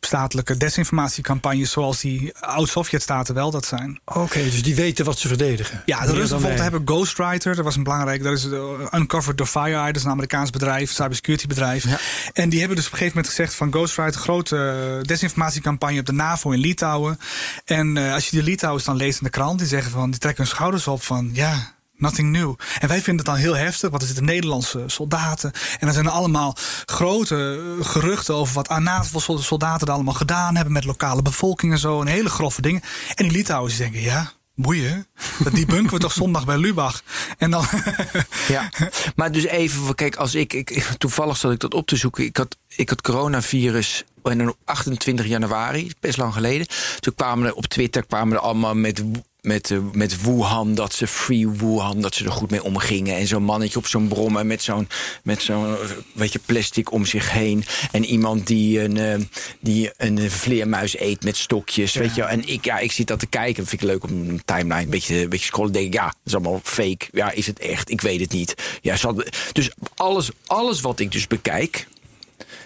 statelijke desinformatiecampagnes. zoals die oud-Sovjet-staten wel dat zijn. Oké, dus die weten wat ze verdedigen. Ja, de Russen bijvoorbeeld hebben Ghostwriter. Dat was een belangrijk. Dat is uh, Uncovered door FireEye. Dat is een Amerikaans bedrijf, cybersecurity bedrijf. Ja. En die hebben dus op een gegeven moment gezegd van Ghostwriter, grote uh, desinformatiecampagne op de NAVO in Litouwen. En uh, als je die Litouwers dan leest in de krant, die zeggen van, die trekken hun schouders op van, ja Nothing new. En wij vinden het dan heel heftig, want er zitten Nederlandse soldaten. En er zijn allemaal grote eh, geruchten over wat NAVO-soldaten allemaal gedaan hebben met lokale bevolking en zo. En hele grove dingen. En die Litouwers denken, ja, boeien. Die bunken we toch zondag bij Lubach. En dan. ja, maar dus even, kijk, als ik, ik. Toevallig zat ik dat op te zoeken. Ik had, ik had coronavirus en op 28 januari, best lang geleden. Toen kwamen er op Twitter kwamen er allemaal met met, uh, met Wuhan, dat ze free Wuhan, dat ze er goed mee omgingen. En zo'n mannetje op zo'n brommen met zo'n met zo'n weet je, plastic om zich heen. En iemand die een, uh, die een vleermuis eet met stokjes. Weet je, en ik, ja, ik zit dat te kijken. vind ik leuk op een timeline. Een beetje, een beetje scrollen. Denk ik, ja, dat is allemaal fake. Ja, is het echt? Ik weet het niet. Ja, dus alles, alles wat ik dus bekijk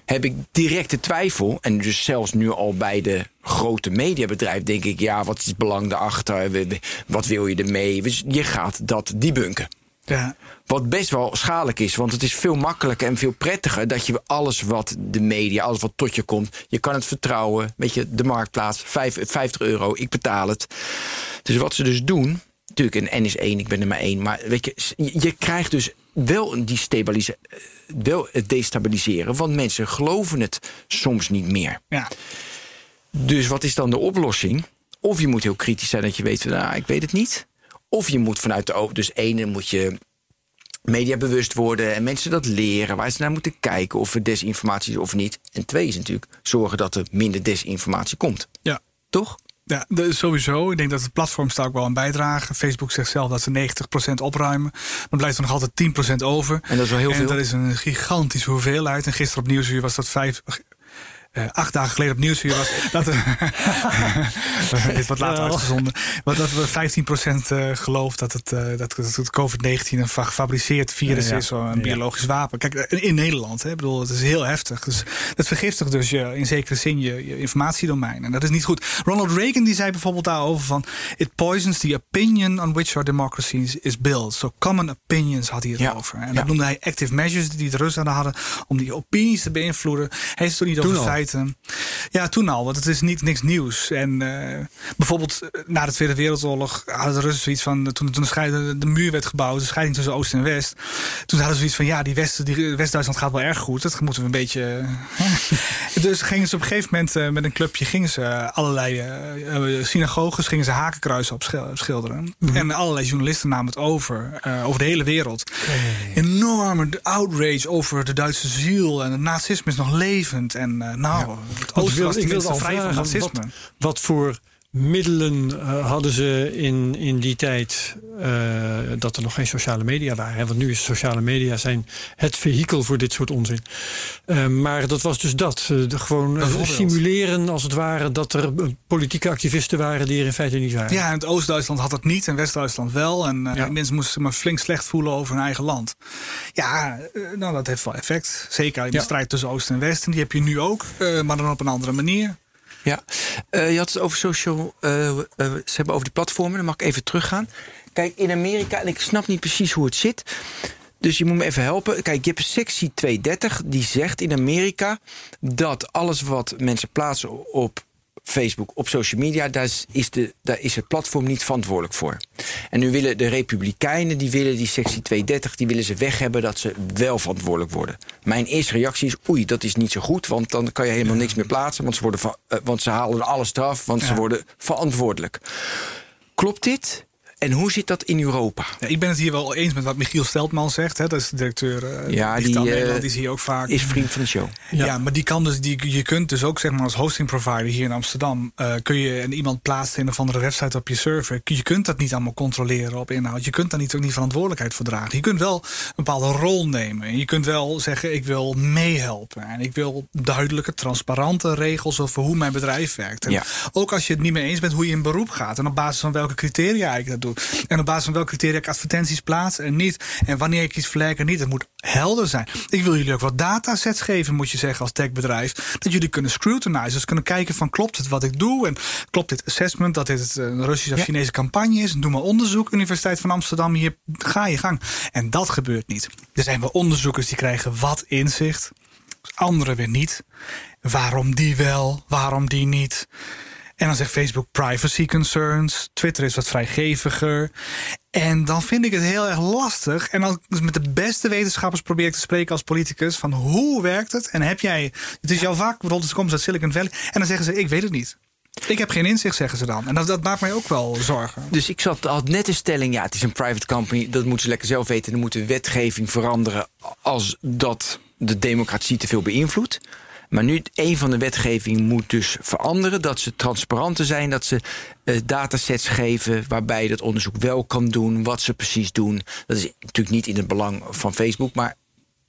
heb ik directe twijfel. En dus zelfs nu al bij de grote mediabedrijf denk ik, ja, wat is het belang daarachter? Wat wil je ermee? Dus je gaat dat debunken. Ja. Wat best wel schadelijk is, want het is veel makkelijker en veel prettiger dat je alles wat de media, alles wat tot je komt, je kan het vertrouwen. Weet je, de marktplaats, 50 euro, ik betaal het. Dus wat ze dus doen, natuurlijk, een N is één, ik ben er maar één. Maar weet je, je krijgt dus wel, een wel het destabiliseren. Want mensen geloven het soms niet meer. Ja. Dus wat is dan de oplossing? Of je moet heel kritisch zijn dat je weet, nou, ik weet het niet. Of je moet vanuit de ogen, dus ene moet je mediabewust worden en mensen dat leren, waar ze naar moeten kijken of er desinformatie is of niet. En twee is natuurlijk zorgen dat er minder desinformatie komt. Ja. Toch? Ja, sowieso. Ik denk dat het platform daar ook wel aan bijdragen. Facebook zegt zelf dat ze 90% opruimen. Dan blijft er nog altijd 10% over. En dat is wel heel en veel. dat is een gigantische hoeveelheid. En gisteren op Nieuwsuur was dat 5, uh, acht dagen geleden op Nieuwsuur was. dat, dit wordt later uitgezonden. Maar dat we 15% uh, gelooft dat het, uh, dat, het COVID-19 een gefabriceerd virus ja, is, een biologisch wapen. Kijk, in Nederland, hè, bedoel, het is heel heftig. Dus dat vergiftigt dus je, in zekere zin je, je informatiedomein. En dat is niet goed. Ronald Reagan die zei bijvoorbeeld daarover van... It poisons the opinion on which our democracy is built. So common opinions had hij het over. En dat noemde hij active measures die de Russen hadden... om die opinies te beïnvloeden. Hij is het niet over ja, toen al, want het is niet niks nieuws. En uh, bijvoorbeeld eh, na de Tweede Wereldoorlog hadden de Russen zoiets van... toen, toen de, de muur werd gebouwd, de scheiding tussen Oost en West... toen hadden ze zoiets van, ja, die West, die West-Duitsland gaat wel erg goed. Dat moeten we een beetje... dus gingen ze op een gegeven moment uh, met een clubje... gingen ze allerlei uh, synagoges, gingen ze hakenkruisen op schilderen. Mm -hmm. En allerlei journalisten namen het over, over de hele wereld. Okay. Enorme outrage over de Duitse ziel... en het nazisme is nog levend. En nou, nou, het oosten was tenminste vrij van racisme. Wat, wat voor middelen uh, hadden ze in, in die tijd uh, dat er nog geen sociale media waren. Hè? Want nu is sociale media zijn het vehikel voor dit soort onzin. Uh, maar dat was dus dat. De, gewoon simuleren als het ware dat er politieke activisten waren die er in feite niet waren. Ja, en het Oost-Duitsland had het niet en West-Duitsland wel. En ja. mensen moesten zich maar flink slecht voelen over hun eigen land. Ja, nou dat heeft wel effect. Zeker in de ja. strijd tussen Oost en West. En die heb je nu ook, maar dan op een andere manier. Ja, je had het over social. ze hebben over die platformen. Dan mag ik even teruggaan. Kijk, in Amerika, en ik snap niet precies hoe het zit. Dus je moet me even helpen. Kijk, je hebt sectie 230 die zegt in Amerika dat alles wat mensen plaatsen op Facebook, op social media, daar is, de, daar is het platform niet verantwoordelijk voor. En nu willen de Republikeinen, die willen die sectie 230, die willen ze weg hebben dat ze wel verantwoordelijk worden. Mijn eerste reactie is, oei, dat is niet zo goed, want dan kan je helemaal niks meer plaatsen, want ze, worden van, uh, want ze halen alles eraf, want ze worden verantwoordelijk. Klopt dit? En hoe zit dat in Europa? Ja, ik ben het hier wel eens met wat Michiel Steltman zegt. Hè. Dat is de directeur uh, ja, die, uh, die zie je ook vaak. Is vriend van de show. Ja, maar die kan dus, die, je kunt dus ook zeg maar als hosting provider hier in Amsterdam... Uh, kun je een iemand plaatsen in een of andere website op je server. Je kunt dat niet allemaal controleren op inhoud. Je kunt daar niet, ook niet verantwoordelijkheid voor dragen. Je kunt wel een bepaalde rol nemen. En je kunt wel zeggen, ik wil meehelpen. En ik wil duidelijke, transparante regels over hoe mijn bedrijf werkt. En ja. Ook als je het niet mee eens bent hoe je in beroep gaat. En op basis van welke criteria ik dat doe. En op basis van welke criteria ik advertenties plaats en niet. En wanneer ik iets verlijk en niet. Het moet helder zijn. Ik wil jullie ook wat datasets geven, moet je zeggen, als techbedrijf. Dat jullie kunnen scrutinizen. Dus kunnen kijken van klopt het wat ik doe? En klopt dit assessment dat dit een Russische of Chinese campagne is? Doe maar onderzoek. Universiteit van Amsterdam, hier ga je gang. En dat gebeurt niet. Er zijn wel onderzoekers die krijgen wat inzicht. Anderen weer niet. Waarom die wel? Waarom die niet? En dan zegt Facebook privacy concerns. Twitter is wat vrijgeviger. En dan vind ik het heel erg lastig. En als dus met de beste wetenschappers probeer ik te spreken als politicus. Van hoe werkt het? En heb jij. Het is jouw vak, bijvoorbeeld ze komt uit Silicon Valley. En dan zeggen ze: Ik weet het niet. Ik heb geen inzicht, zeggen ze dan. En dat, dat maakt mij ook wel zorgen. Dus ik zat, had net een stelling, ja, het is een private company. Dat moeten ze lekker zelf weten. Dan moet de wetgeving veranderen als dat de democratie te veel beïnvloedt. Maar nu, een van de wetgevingen moet dus veranderen. Dat ze transparanter zijn, dat ze uh, datasets geven waarbij je dat onderzoek wel kan doen, wat ze precies doen. Dat is natuurlijk niet in het belang van Facebook, maar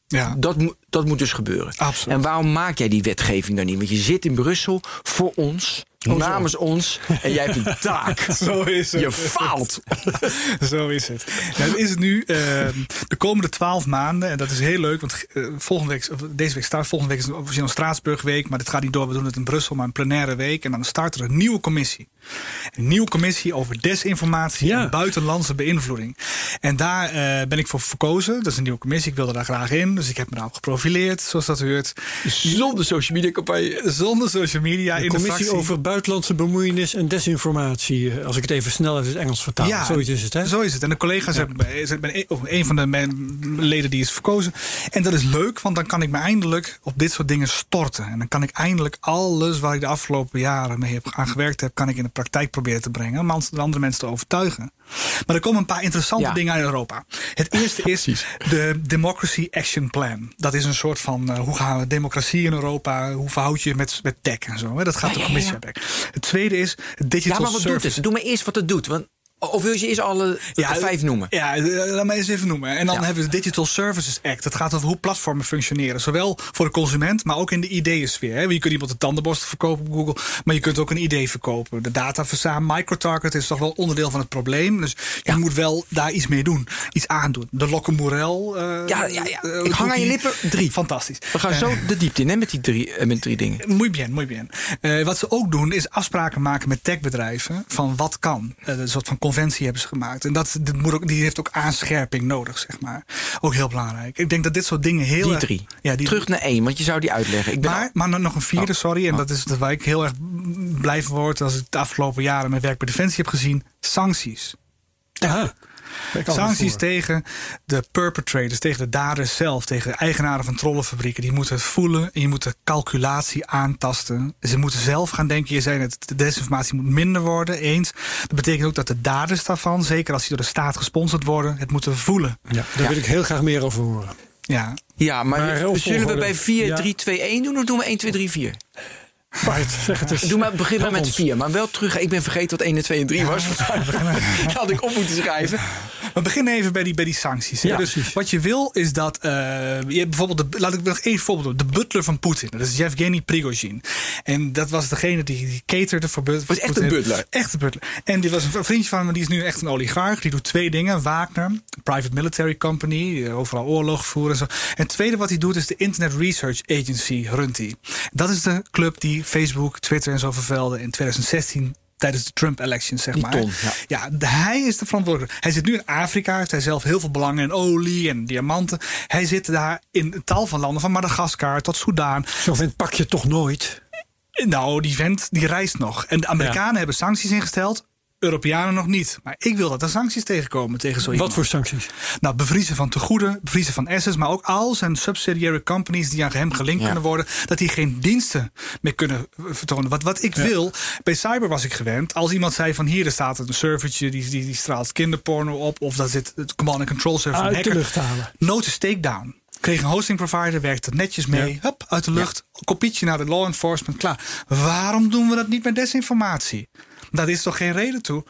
ja. Dat, dat moet dus gebeuren. Absoluut. En waarom maak jij die wetgeving dan niet? Want je zit in Brussel voor ons Oh, namens ons. En jij hebt een taak. zo is het. Je faalt. zo is het. Nou, het is het nu uh, de komende twaalf maanden. En dat is heel leuk. Want uh, volgende week, deze week start. Volgende week is officieel een Straatsburgweek. Maar dit gaat niet door. We doen het in Brussel. Maar een plenaire week. En dan start er een nieuwe commissie. Een nieuwe commissie over desinformatie ja. en buitenlandse beïnvloeding. En daar uh, ben ik voor verkozen. Dat is een nieuwe commissie. Ik wilde daar graag in. Dus ik heb me daarop geprofileerd. Zoals dat hoort. Zonder social media campagne. Zonder social media. De in commissie de fractie. over buitenlandse bemoeienis en desinformatie. eh, Als ik het even snel in het Engels vertaal. Ja, Zoiets is het, hè? Zo is het. En de collega's hebben, een van de mijn leden die is verkozen. En dat is leuk, want dan kan ik me eindelijk op dit soort dingen storten. En dan kan ik eindelijk alles waar ik de afgelopen jaren mee heb aan gewerkt heb, kan ik in de praktijk proberen te brengen. Om de andere mensen te overtuigen. Maar er komen een paar interessante Ja. dingen uit Europa. Het eerste is de Democracy Action Plan. Dat is een soort van eh, hoe gaan we democratie in Europa, hoe verhoud je je met, met tech en zo. Hè? Dat gaat Ja, de commissie ja. Het tweede is digital Ja, maar wat doet service. het? Doe maar eerst wat het doet. Want, of wil je eerst alle vijf noemen? Ja, eh, laat me eens even noemen. En dan Ja. hebben we de Digital Services Act. Dat gaat over hoe platformen functioneren. Zowel voor de consument, maar ook in de ideeënsfeer. Je kunt iemand een tandenborstel verkopen op Google, maar je kunt ook een idee verkopen. De data verzamelen, microtarget is toch wel onderdeel van het probleem. Dus je Ja. moet wel daar iets mee doen. Iets aandoen. De Locke-Morel. eh, Ja, ja, ja. eh, Ik hang aan je lippen. Drie. Fantastisch. We gaan zo de diepte in hè, met die drie, eh, met drie dingen. Muy bien, muy bien. Eh, wat ze ook doen is afspraken maken met techbedrijven van wat kan. Eh, een soort van conventie hebben ze gemaakt. En dat, dit moet ook, die heeft ook aanscherping nodig, zeg maar. Ook heel belangrijk. Ik denk dat dit soort dingen heel Die erg- drie. Ja, die Terug naar één, want je zou die uitleggen. Ik ben maar, maar nog een vierde, Oh. sorry. En Oh. dat is waar ik heel erg blij van word als ik de afgelopen jaren mijn werk bij Defensie heb gezien. Sancties. Ja. Sancties tegen de perpetrators, tegen de daders zelf, tegen de eigenaren van trollenfabrieken. Die moeten het voelen en je moet de calculatie aantasten. Ze moeten zelf gaan denken. Je zei net, de desinformatie moet minder worden, eens. Dat betekent ook dat de daders daarvan, zeker als die door de staat gesponsord worden, het moeten voelen. Ja, daar Ja. wil ik heel graag meer over horen. Ja, Ja, maar, zullen we bij 4, Ja. 3, 2, 1 doen of doen we 1, 2, 3, 4? Bart, zeg het eens. Doe maar, begin maar Help met ons. 4. Maar wel terug. Ik ben vergeten wat 1 en 2 en 3 was. Dat had ik op moeten schrijven. We beginnen even bij die, bij die sancties. Ja, dus wat je wil is dat. Uh, je bijvoorbeeld. De, laat ik nog één voorbeeld doen. De butler van Poetin. Dat is Yevgeny Prigozhin. En dat was degene die, die caterde voor Poetin. Was echt een butler. Echt een butler. En die was een vriendje van me. Die is nu echt een oligarch. Die doet twee dingen. Wagner, private military company. Overal oorlog voeren en zo. En het tweede wat hij doet is de Internet Research Agency. Runt hij. Dat is de club die Facebook, Twitter en zo vervelde in 2016 tijdens de Trump-elections, zeg maar. Ton, ja. ja, hij is de verantwoordelijke. Hij zit nu in Afrika, heeft hij zelf heel veel belangen in olie en diamanten. Hij zit daar in tal van landen, van Madagaskar tot Soudaan. Zo vent pak je toch nooit? Nou, die vent die reist nog. En de Amerikanen hebben sancties ingesteld. Europeanen nog niet. Maar ik wil dat er sancties tegenkomen tegen zo Wat voor sancties? Nou, bevriezen van tegoeden, bevriezen van assets, maar ook al zijn subsidiary companies die aan hem gelinkt kunnen worden, dat die geen diensten meer kunnen vertonen. Wat, wat ik wil, bij cyber was ik gewend, als iemand zei van hier er staat een servertje die, die, die straalt kinderporno op, of daar zit het command and control server uit hacker, de lucht halen. Notice takedown. Kreeg een hosting provider, werkte netjes mee. Hup, uit de lucht. Kopietje naar de law enforcement. Klaar. Waarom doen we dat niet met desinformatie? Dat is toch geen reden toe?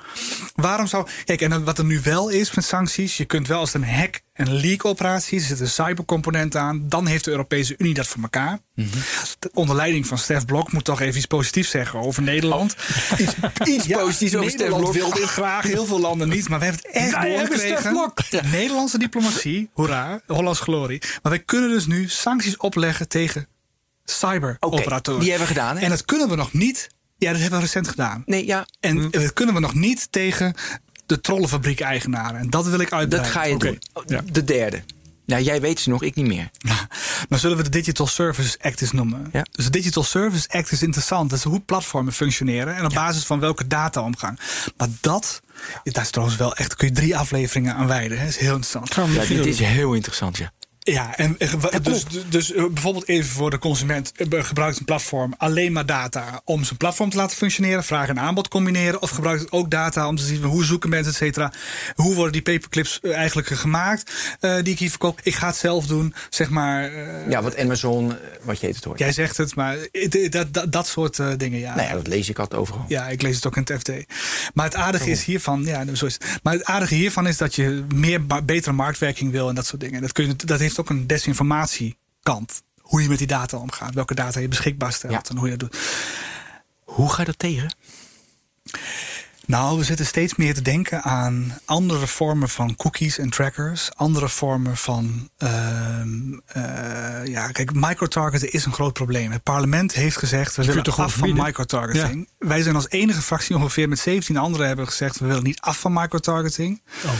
Waarom zou. Kijk, en wat er nu wel is met sancties. Je kunt wel als een hack- en leak-operatie. Er zit een cybercomponent aan. Dan heeft de Europese Unie dat voor elkaar. Mm Onder leiding van Stef Blok moet toch even iets positiefs zeggen over Nederland. Oh, iets, iets positiefs over Stef Blok. wil dit graag, heel veel landen niet. Maar we hebben het echt wij doorgekregen. Nederlandse diplomatie, hoera, Hollands glorie. Maar wij kunnen dus nu sancties opleggen tegen cyberoperatoren. Okay, die hebben we gedaan. Hè? En dat kunnen we nog niet ja, dat hebben we recent gedaan. Nee, ja. En hm. dat kunnen we nog niet tegen de trollenfabriek-eigenaren. En dat wil ik uitbreiden. Dat ga je doen. Ja. De derde. Nou, jij weet ze nog, ik niet meer. maar zullen we de Digital Services Act eens noemen? Ja. Dus de Digital Services Act is interessant. Dat is hoe platformen functioneren en op basis van welke data omgaan. Maar dat, daar is trouwens wel echt, kun je drie afleveringen aan wijden. Dat is heel interessant. Ja, dit is heel interessant, ja. Ja, en dus, dus eh, bijvoorbeeld even voor de consument eh, gebruikt een platform alleen maar data om zijn platform te laten functioneren, vraag en aanbod combineren, of gebruikt het ook data om te zien hoe zoeken mensen, et cetera. Hoe worden die paperclips eh, eigenlijk gemaakt die ik hier verkoop? Ik ga het zelf doen, zeg maar. ja, wat Amazon, wat je het hoort. Jij zegt het, maar dat, dat, dat soort dingen, ja. Nou ja, dat lees ik altijd overal. Ja, ik lees het ook in het FD. Maar het aardige is hiervan, ja, zo is het. Maar het aardige hiervan is dat je meer betere marktwerking wil en dat soort dingen. Dat, kun je, dat heeft ook een desinformatiekant. Hoe je met die data omgaat, welke data je beschikbaar stelt en hoe je dat doet. Hoe ga je dat tegen? Nou, we zitten steeds meer te denken aan andere vormen van cookies en trackers. Andere vormen van. Uh, uh, ja, kijk, microtargeting is een groot probleem. Het parlement heeft gezegd: we willen af van microtargeting. Wij zijn als enige fractie ongeveer met 17 anderen hebben gezegd: we willen niet af van microtargeting. Oh.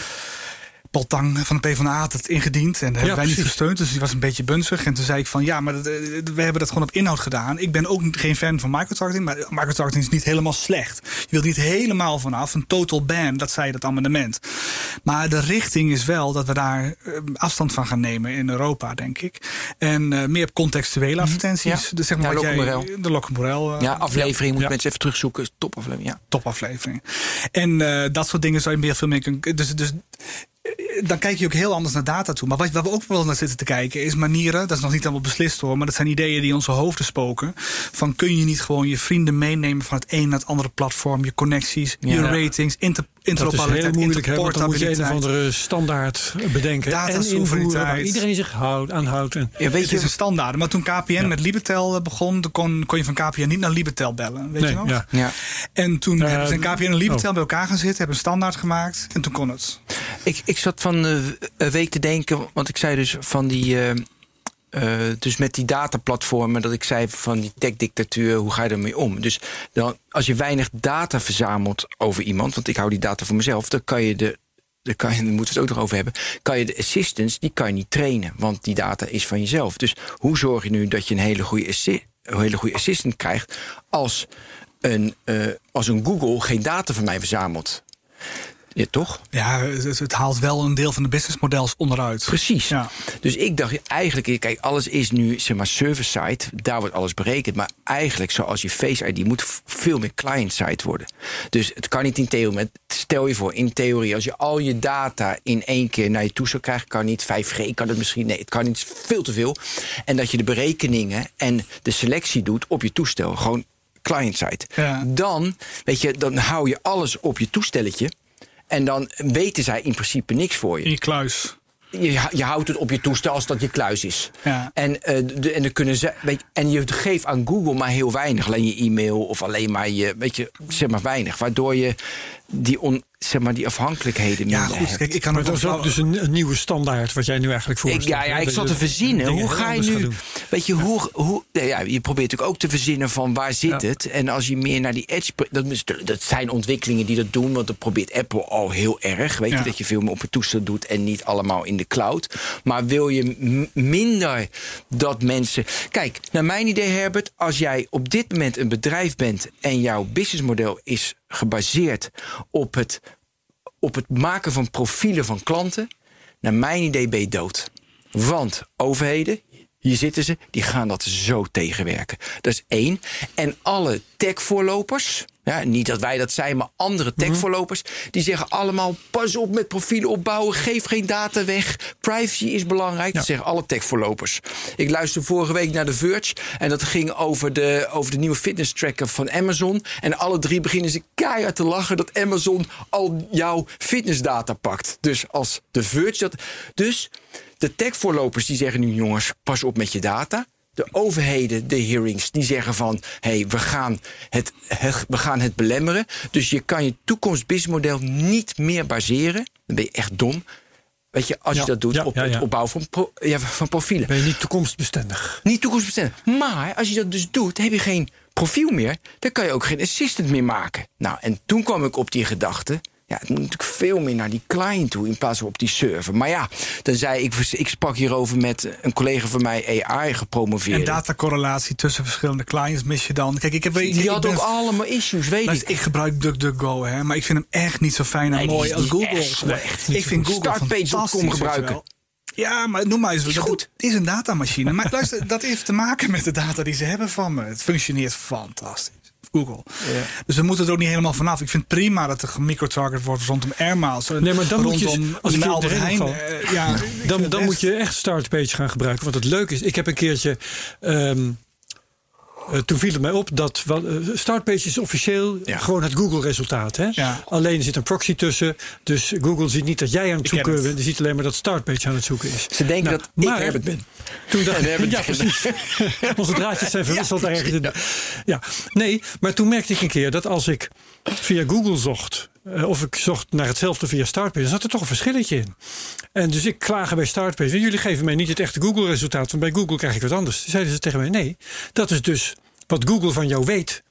Tang van de PvdA had het ingediend. En hebben wij niet gesteund. Dus die was een beetje bunzig. En toen zei ik van ja, maar we hebben dat gewoon op inhoud gedaan. Ik ben ook geen fan van microtargeting. Maar microtargeting is niet helemaal slecht. Je wilt niet helemaal vanaf. Een total ban, dat zei dat amendement. Maar de richting is wel dat we daar eh, afstand van gaan nemen in Europa, denk ik. En uh, meer contextuele mhm. advertenties. Dus zeg maar ja, jij, de Lokkenmorel. Uh, ja, aflevering. Moet mensen even terugzoeken. Topaflevering. Ja. Topaflevering. En dat soort dingen zou je meer veel meer kunnen. Dus, dus dan kijk je ook heel anders naar data toe. Maar wat, waar we ook wel naar zitten te kijken is manieren. Dat is nog niet allemaal beslist hoor. Maar dat zijn ideeën die in onze hoofden spoken. Van kun je niet gewoon je vrienden meenemen van het een naar het andere platform. Je connecties, je ratings, inter, interoperabiliteit, dat is heel moeilijk, Dan moet je een of andere standaard bedenken. Data en invoeren waar iedereen zich houdt, aanhoudt. En ja, weet je, het is een standaard. Maar toen KPN met Libetel eh, begon, dan kon, kon je van KPN niet naar Libetel bellen. Weet je nog? Ja. ja. En toen uh, hebben KPN en Libetel oh. bij elkaar gaan zitten, hebben een standaard gemaakt. En toen kon het. Ik, ik zat van een week te denken, want ik zei dus van die. Uh, dus met die dataplatformen, dat ik zei van die tech-dictatuur, hoe ga je ermee om? Dus dan, als je weinig data verzamelt over iemand, want ik hou die data voor mezelf, dan kan je de. Daar, kan je, moeten het ook nog over hebben. Kan je de assistants, die kan je niet trainen, want die data is van jezelf. Dus hoe zorg je nu dat je een hele goede, assi een hele goede assistant krijgt als een, als een Google geen data van mij verzamelt? Ja, toch? Ja, het, het, haalt wel een deel van de businessmodels onderuit. Precies. Ja. Dus ik dacht eigenlijk, kijk, alles is nu zeg maar server-side. Daar wordt alles berekend. Maar eigenlijk, zoals je Face ID, moet veel meer client-side worden. Dus het kan niet in theorie. Maar stel je voor, in theorie, als je al je data in één keer naar je toe zou krijgen, kan niet 5G, kan het misschien. Nee, het kan niet veel te veel. En dat je de berekeningen en de selectie doet op je toestel. Gewoon client-side. Ja. Dan, weet je, dan hou je alles op je toestelletje. En dan weten zij in principe niks voor je. In je kluis. Je, je, houdt het op je toestel als dat je kluis is. Ja. En, uh, de, en, dan kunnen ze, weet, en je geeft aan Google maar heel weinig. Alleen je e-mail of alleen maar je, weet je, zeg maar weinig. Waardoor je die on, zeg maar, die afhankelijkheden ja, goed, Kijk, ik kan maar dat is ook dus een, nieuwe standaard wat jij nu eigenlijk voorstelt. ja, ja, ik zat te verzinnen. Hoe ga je nu... Weet je, hoe... hoe ja, je probeert natuurlijk ook te verzinnen van waar zit het. En als je meer naar die edge... Dat, dat zijn ontwikkelingen die dat doen. Want dat probeert Apple al heel erg. Weet je, dat je veel meer op het toestel doet en niet allemaal in de cloud. Maar wil je minder dat mensen... Kijk, naar mijn idee, Herbert, als jij op dit moment een bedrijf bent... en jouw businessmodel is gebaseerd op het, op het maken van profielen van klanten, naar mijn idee ben je dood. Want overheden, hier zitten ze, die gaan dat zo tegenwerken. Dat is één. En alle tech-voorlopers, ja, niet dat wij dat zijn, maar andere mhm. tech-voorlopers, die zeggen allemaal: pas op met profielen opbouwen, geef geen data weg. Privacy is belangrijk. Dat zeggen alle tech-voorlopers. Ik luisterde vorige week naar The Verge en dat ging over de, over de nieuwe fitness tracker van Amazon. En alle drie beginnen ze keihard te lachen dat Amazon al jouw fitnessdata pakt. Dus als The Verge dat. Dus de tech-voorlopers die zeggen nu: jongens, pas op met je data de overheden, de hearings, die zeggen van... hé, hey, we, gaan het, we gaan het belemmeren. Dus je kan je toekomstbusinessmodel niet meer baseren. Dan ben je echt dom. Weet je, als je dat doet op het opbouwen van, pro, van profielen. Ben je niet toekomstbestendig. Niet toekomstbestendig. Maar als je dat dus doet, heb je geen profiel meer. Dan kan je ook geen assistant meer maken. Nou, en toen kwam ik op die gedachte... Ja, het moet natuurlijk veel meer naar die client toe in plaats van op die server. Maar ja, dan zei ik, ik sprak hierover met een collega van mij, AI gepromoveerd. En datacorrelatie tussen verschillende clients mis je dan. Kijk, ik heb, die had ook allemaal issues, weet ik. Ik gebruik DuckDuckGo, hè, maar ik vind hem echt niet zo fijn en mooi als Google. ik vind Google Startpage.com gebruiken. Ja, maar noem maar eens. Is goed. Het is een datamachine. Maar luister, dat heeft te maken met de data die ze hebben van me. Het functioneert fantastisch. Google. Ja. Dus we moeten er ook niet helemaal vanaf. Ik vind prima dat er gemicrotarget wordt rondom airmiles. Nee, maar dan moet je, als ik Albert Heijn, uh, ja, dan, dan moet je echt Startpage gaan gebruiken. Want het leuke is, ik heb een keertje... Um, uh, toen viel het mij op dat uh, Startpage is officieel ja. gewoon het Google-resultaat. Ja. Alleen er zit een proxy tussen. Dus Google ziet niet dat jij aan het zoeken bent. Ze ziet alleen maar dat Startpage aan het zoeken is. Ze denken nou, dat ik het ben. Toen dacht ik, ja, precies. Onze draadjes zijn verwisseld ja, ergens. Ja. Nee, maar toen merkte ik een keer dat als ik via Google zocht... Uh, of ik zocht naar hetzelfde via Startpage... dan zat er toch een verschilletje in. En dus ik klagen bij Startpage. Jullie geven mij niet het echte Google-resultaat... want bij Google krijg ik wat anders. Toen zeiden ze tegen mij, nee, dat is dus wat Google van jou weet.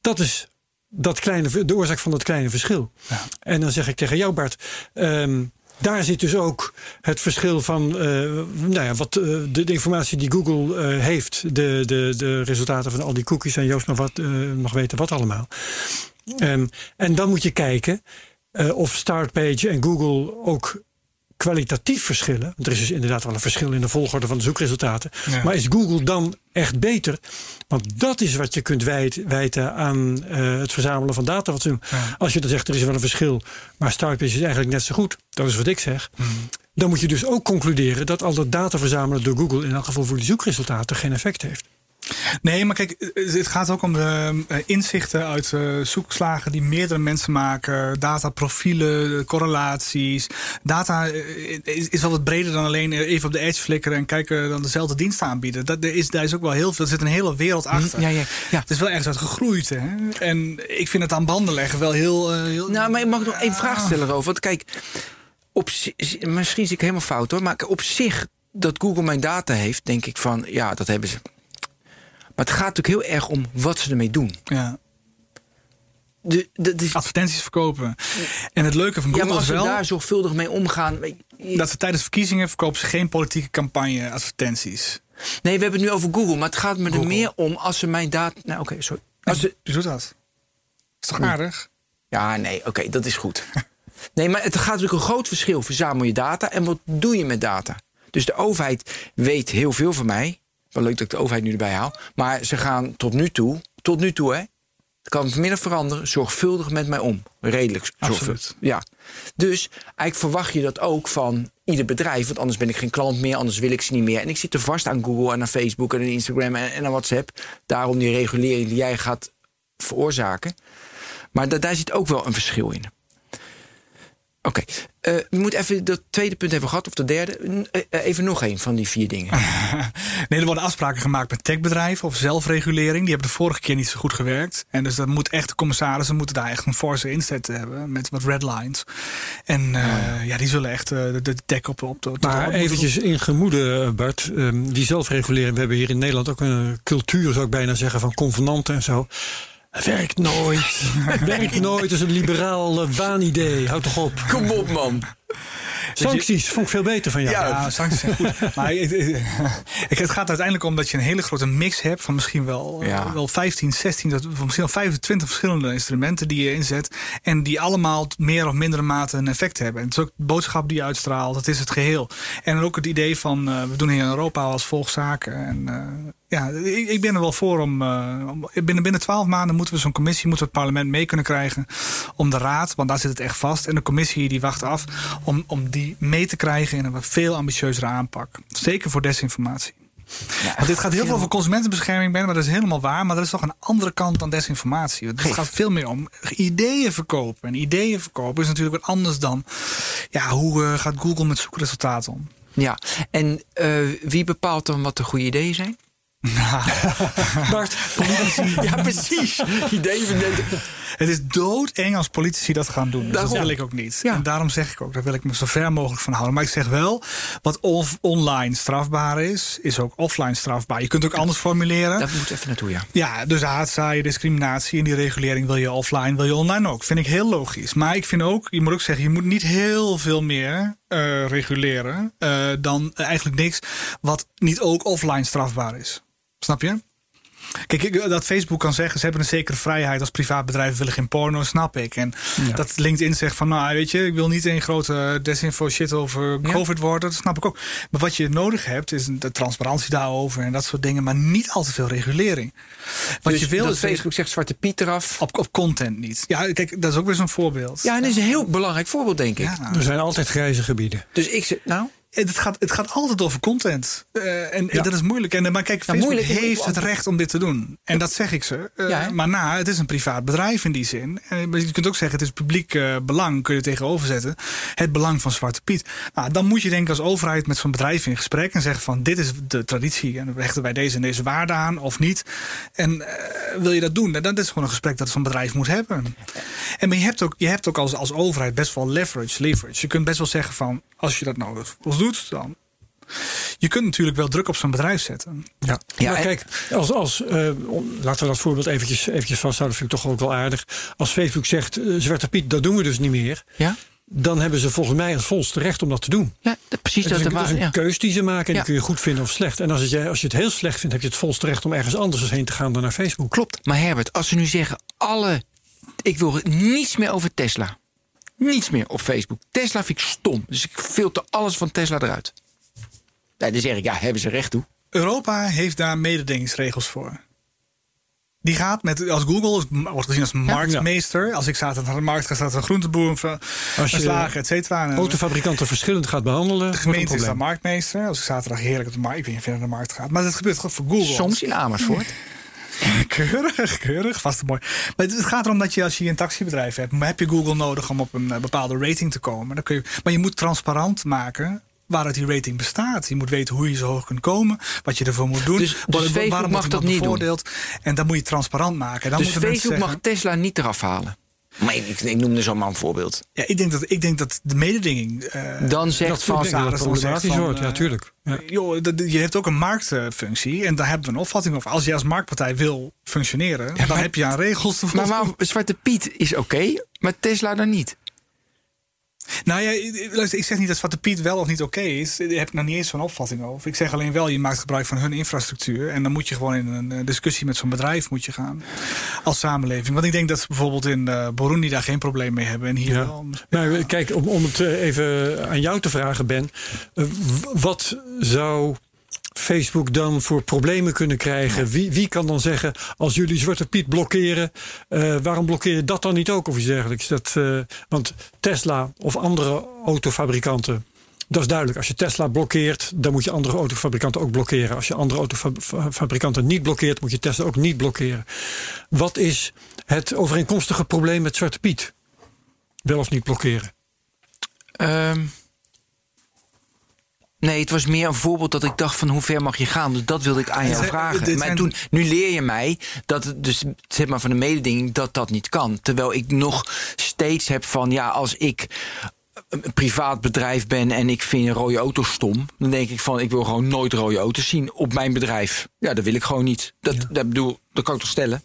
Dat is dat kleine, de oorzaak van dat kleine verschil. Ja. En dan zeg ik tegen jou, Bart... Um, daar zit dus ook het verschil van uh, nou ja, wat, uh, de, informatie die Google uh, heeft, de, de, de resultaten van al die cookies en Joost nog, wat, nog weten wat allemaal. Um, en dan moet je kijken of Startpage en Google ook kwalitatief verschillen. Er is dus inderdaad wel een verschil in de volgorde van de zoekresultaten. Maar is Google dan echt beter? Want dat is wat je kunt wijten aan uh, het verzamelen van data. Wat ze, Als je dan zegt er is wel een verschil, maar Startpage is eigenlijk net zo goed. Dat is wat ik zeg. Mhm. Dan moet je dus ook concluderen dat al dat data verzamelen door Google in elk geval voor die zoekresultaten geen effect heeft. Nee, maar kijk, het gaat ook om de eh, inzichten uit zoekslagen die meerdere mensen maken. Dataprofielen, correlaties. Data eh, is, is wel wat breder dan alleen even op de edge flikkeren en kijken dan dezelfde dienst aanbieden. Dat, er is, daar is ook wel heel veel. Er zit een hele wereld mm, achter. Ja, ja, ja. Het is wel ergens uit gegroeid. Hè? En ik vind het aan banden leggen wel heel. heel nou, maar ik mag nog één vraag stellen over. Want kijk, op, misschien zie ik helemaal fout hoor. Maar op zich dat Google mijn data heeft, denk ik van ja, dat hebben ze. Maar het gaat natuurlijk heel erg om wat ze ermee doen. Ja. De, de, Advertenties verkopen. En het leuke van Google ja, als is wel... daar zorgvuldig mee omgaan... Dat ze tijdens verkiezingen verkopen ze geen politieke campagne advertenties. Nee, we hebben het nu over Google. Maar het gaat me er meer om als ze mijn data... Nou, oké, sorry. Als ze... Doet dat. Is toch aardig? Ja, nee, oké, dat is goed. nee, maar het gaat natuurlijk een groot verschil. Verzamel je data en wat doe je met data? Dus de overheid weet heel veel van mij. Wel leuk dat ik de overheid nu erbij haal. Maar ze gaan tot nu toe, tot nu toe hè. Het kan vanmiddag veranderen, zorgvuldig met mij om. Redelijk zorgvuldig. Ja. Dus eigenlijk verwacht je dat ook van ieder bedrijf. Want anders ben ik geen klant meer, anders wil ik ze niet meer. En ik zit er vast aan Google en aan Facebook en aan Instagram en, en aan WhatsApp. Daarom die regulering die jij gaat veroorzaken. Maar daar zit ook wel een verschil in. Oké. Uh, we moeten even dat tweede punt hebben gehad, of de derde. Uh, even nog een van die vier dingen. nee, er worden afspraken gemaakt met techbedrijven over zelfregulering. Die hebben de vorige keer niet zo goed gewerkt. En dus dat moet echt, de commissarissen moeten daar echt een forse inzet hebben. Met wat red lines. En uh, ja, die zullen echt de, de tech op, op de. Maar eventjes in gemoede, Bart. Um, die zelfregulering. We hebben hier in Nederland ook een cultuur, zou ik bijna zeggen, van convenanten en zo. Werkt nooit. Werkt nooit. Is een liberaal waanidee. Houd toch op. Kom op, man. Sancties vond ik veel beter van jou. Ja, sancties zijn goed. maar het, het, gaat uiteindelijk om dat je een hele grote mix hebt van misschien wel, ja. wel 15, 16, misschien wel 25 verschillende instrumenten die je inzet. En die allemaal meer of mindere mate een effect hebben. En het is ook de boodschap die je uitstraalt. Dat is het geheel. En ook het idee van uh, we doen hier in Europa als volkszaken. En uh, ja, ik, ik, ben er wel voor om, uh, binnen, binnen 12 maanden moeten we zo'n commissie, moeten we het parlement mee kunnen krijgen om de raad, want daar zit het echt vast. En de commissie die wacht af om, om die mee te krijgen in een veel ambitieuzere aanpak. Zeker voor desinformatie. Ja, Want dit gaat heel veel over consumentenbescherming, ben, maar dat is helemaal waar. Maar dat is toch een andere kant dan desinformatie. Het gaat veel meer om ideeën verkopen. En ideeën verkopen is natuurlijk wat anders dan ja, hoe uh, gaat Google met zoekresultaten om. Ja, en uh, wie bepaalt dan wat de goede ideeën zijn? Bart, politici. ja, precies. Idee Het is doodeng als politici dat gaan doen. Dus dat wil ik ook niet. En daarom zeg ik ook, daar wil ik me zo ver mogelijk van houden. Maar ik zeg wel, wat online strafbaar is, is ook offline strafbaar. Je kunt het ook anders formuleren. Dat moet even naartoe, ja. Ja, dus haatzaaien, discriminatie en die regulering wil je offline, wil je online ook. Vind ik heel logisch. Maar ik vind ook, je moet ook zeggen, je moet niet heel veel meer uh, reguleren uh, dan eigenlijk niks wat niet ook offline strafbaar is. Snap je? Kijk, dat Facebook kan zeggen, ze hebben een zekere vrijheid als privaatbedrijven willen geen porno, snap ik. En dat LinkedIn zegt van, nou weet je, ik wil niet een grote desinfo shit over COVID worden, dat snap ik ook. Maar wat je nodig hebt, is de transparantie daarover en dat soort dingen, maar niet al te veel regulering. Wat dus je wil, dat Facebook zegt Zwarte Piet eraf. Op, op content niet. Ja, kijk, dat is ook weer zo'n voorbeeld. Ja, en dat is een heel belangrijk voorbeeld, denk ik. er zijn altijd grijze gebieden. Dus ik zeg, nou het gaat, het gaat altijd over content. Uh, en, dat is moeilijk. En, maar kijk, Facebook heeft het recht om dit te doen. En dat zeg ik ze. Uh, maar na, het is een privaat bedrijf in die zin. En je kunt ook zeggen, het is publiek uh, belang, kun je tegenover zetten. Het belang van Zwarte Piet. Nou, dan moet je denk ik als overheid met zo'n bedrijf in gesprek en zeggen van dit is de traditie. En hechten wij deze en deze waarde aan of niet. En wil je dat doen? Nou, dat is gewoon een gesprek dat zo'n bedrijf moet hebben. En maar je hebt ook, je hebt ook als, als overheid best wel leverage, leverage. Je kunt best wel zeggen van als je dat nou doet dan. Je kunt natuurlijk wel druk op zo'n bedrijf zetten. Ja, ja maar kijk, als, als uh, laten we dat voorbeeld eventjes, eventjes vasthouden, vind ik toch ook wel aardig. Als Facebook zegt, uh, Zwarte Piet, dat doen we dus niet meer. Ja? Dan hebben ze volgens mij het volste recht om dat te doen. Ja, precies. dat, is een, dat is een keus die ze maken en die kun je goed vinden of slecht. En als, het, als je het heel slecht vindt, heb je het volste recht om ergens anders heen te gaan dan naar Facebook. Klopt. Maar Herbert, als ze nu zeggen, alle, ik wil niets meer over Tesla niets meer op Facebook. Tesla vind ik stom. Dus ik filter alles van Tesla eruit. Nee, dan zeg ik, ja, hebben ze recht toe. Europa heeft daar mededingingsregels voor. Die gaat met, als Google wordt gezien als marktmeester. Als ik zaterdag naar de markt ga, staat een groenteboer, een, als je slager, et cetera. Autofabrikanten verschillend gaat behandelen. De gemeente is dan marktmeester. Als ik zaterdag heerlijk op de markt, ik weet niet of je naar de markt gaat. Maar dat gebeurt gewoon voor Google. Soms in Amersfoort. Keurig, keurig, vast mooi. Maar het gaat erom dat je als je een taxibedrijf hebt, heb je Google nodig om op een eh, bepaalde rating te komen. Dan kun je, maar je moet transparant maken waaruit die rating bestaat. Je moet weten hoe je zo hoog kunt komen, wat je ervoor moet doen. Dus, dus Facebook mag dat niet doen. En dan moet je transparant maken. Dan dus Facebook mag Tesla niet eraf halen. Maar ik, ik noemde zo'n man een voorbeeld. Ja, ik denk dat, ik denk dat de mededinging. Uh, dan zegt van dat problematisch wordt, ja, tuurlijk. Ja. Joh, je hebt ook een marktfunctie en daar hebben we een opvatting over. Als je als marktpartij wil functioneren, dan heb je aan regels te volgen. Maar, maar Zwarte Piet is oké, maar Tesla dan niet. Nou ja, ik zeg niet dat Zwarte Piet wel of niet oké is. Daar heb ik nog niet eens zo'n opvatting over. Ik zeg alleen wel, je maakt gebruik van hun infrastructuur. En dan moet je gewoon in een eh, discussie met zo'n bedrijf moet je gaan. Als samenleving. Want ik denk dat ze bijvoorbeeld in uh, Burundi daar geen probleem mee hebben. En hier wel. Nou, kijk, om, om het eh, even aan jou te vragen, Ben. wat zou Facebook dan voor problemen kunnen krijgen? Wie, wie kan dan zeggen, als jullie Zwarte Piet blokkeren, uh, waarom blokkeer je dat dan niet ook of iets dergelijks? Dat, uh, want Tesla of andere autofabrikanten, dat is duidelijk. Als je Tesla blokkeert, dan moet je andere autofabrikanten ook blokkeren. Als je andere autofabrikanten niet blokkeert, moet je Tesla ook niet blokkeren. Wat is het overeenkomstige probleem met Zwarte Piet? Wel of niet blokkeren? Um, Nee, het was meer een voorbeeld dat ik dacht van hoe ver mag je gaan. Dus dat wilde ik aan jou vragen. Maar toen, nu leer je mij dat het dus zeg maar van de mededinging dat dat niet kan. Terwijl ik nog steeds heb van ja, als ik een privaat bedrijf ben en ik vind een rode auto stom, dan denk ik van ik wil gewoon nooit rode auto's zien op mijn bedrijf. Ja, dat wil ik gewoon niet. Dat, dat bedoel, dat kan ik toch stellen.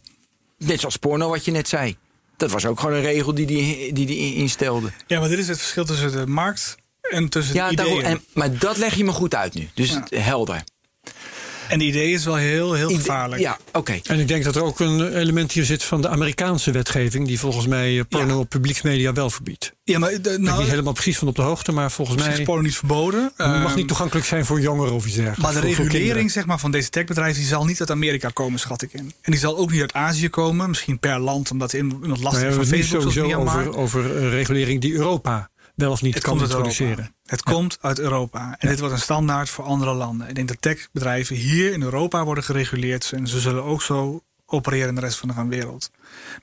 Net zoals porno wat je net zei. Dat was ook gewoon een regel die die, die, die instelde. Ja, maar dit is het verschil tussen de markt en tussen ja, ideeën. en, maar dat leg je me goed uit nu. Dus helder. En de idee is wel heel, heel gevaarlijk. Ja, oké. En ik denk dat er ook een element hier zit van de Amerikaanse wetgeving, die volgens mij eh, porno op publieksmedia wel verbiedt. Ja, maar de, nou, ik ben niet nou- helemaal precies van op de hoogte, maar volgens mij. is porno niet verboden. Het mag niet ehm, toegaangelijk zijn voor jongeren of iets dergelijks. Maar de regulering zeg maar, van deze techbedrijven die zal niet uit Amerika komen, schat ik in. En die zal ook niet uit Azië komen, misschien per land, omdat in, in het lastig van Facebook niet sowieso over, over regulering die Europa wel of niet het kan introduceren. Het komt uit Europa. En dit wordt een standaard voor andere landen. Ik denk dat techbedrijven hier in Europa worden gereguleerd. En ze zullen ook zo opereren in de rest van de wereld.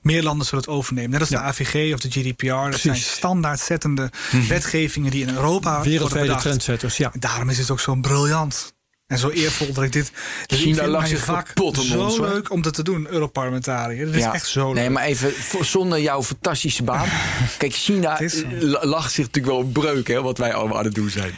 Meer landen zullen het overnemen. Net als de AVG of de GDPR. Dat zijn standaardzettende mhm. wetgevingen die in Europa Wereldwijde trendsetters, ja. Daarom is het ook zo briljant. En zo eervol dat ik dit. Dus China lag zich kapot Zo zo leuk om dat te doen, Europarlementariër. Dat is echt zo leuk. Nee, maar even zonder jouw fantastische baan. Kijk, China lacht zich natuurlijk wel een breuk, hè, wat wij allemaal aan het doen zijn.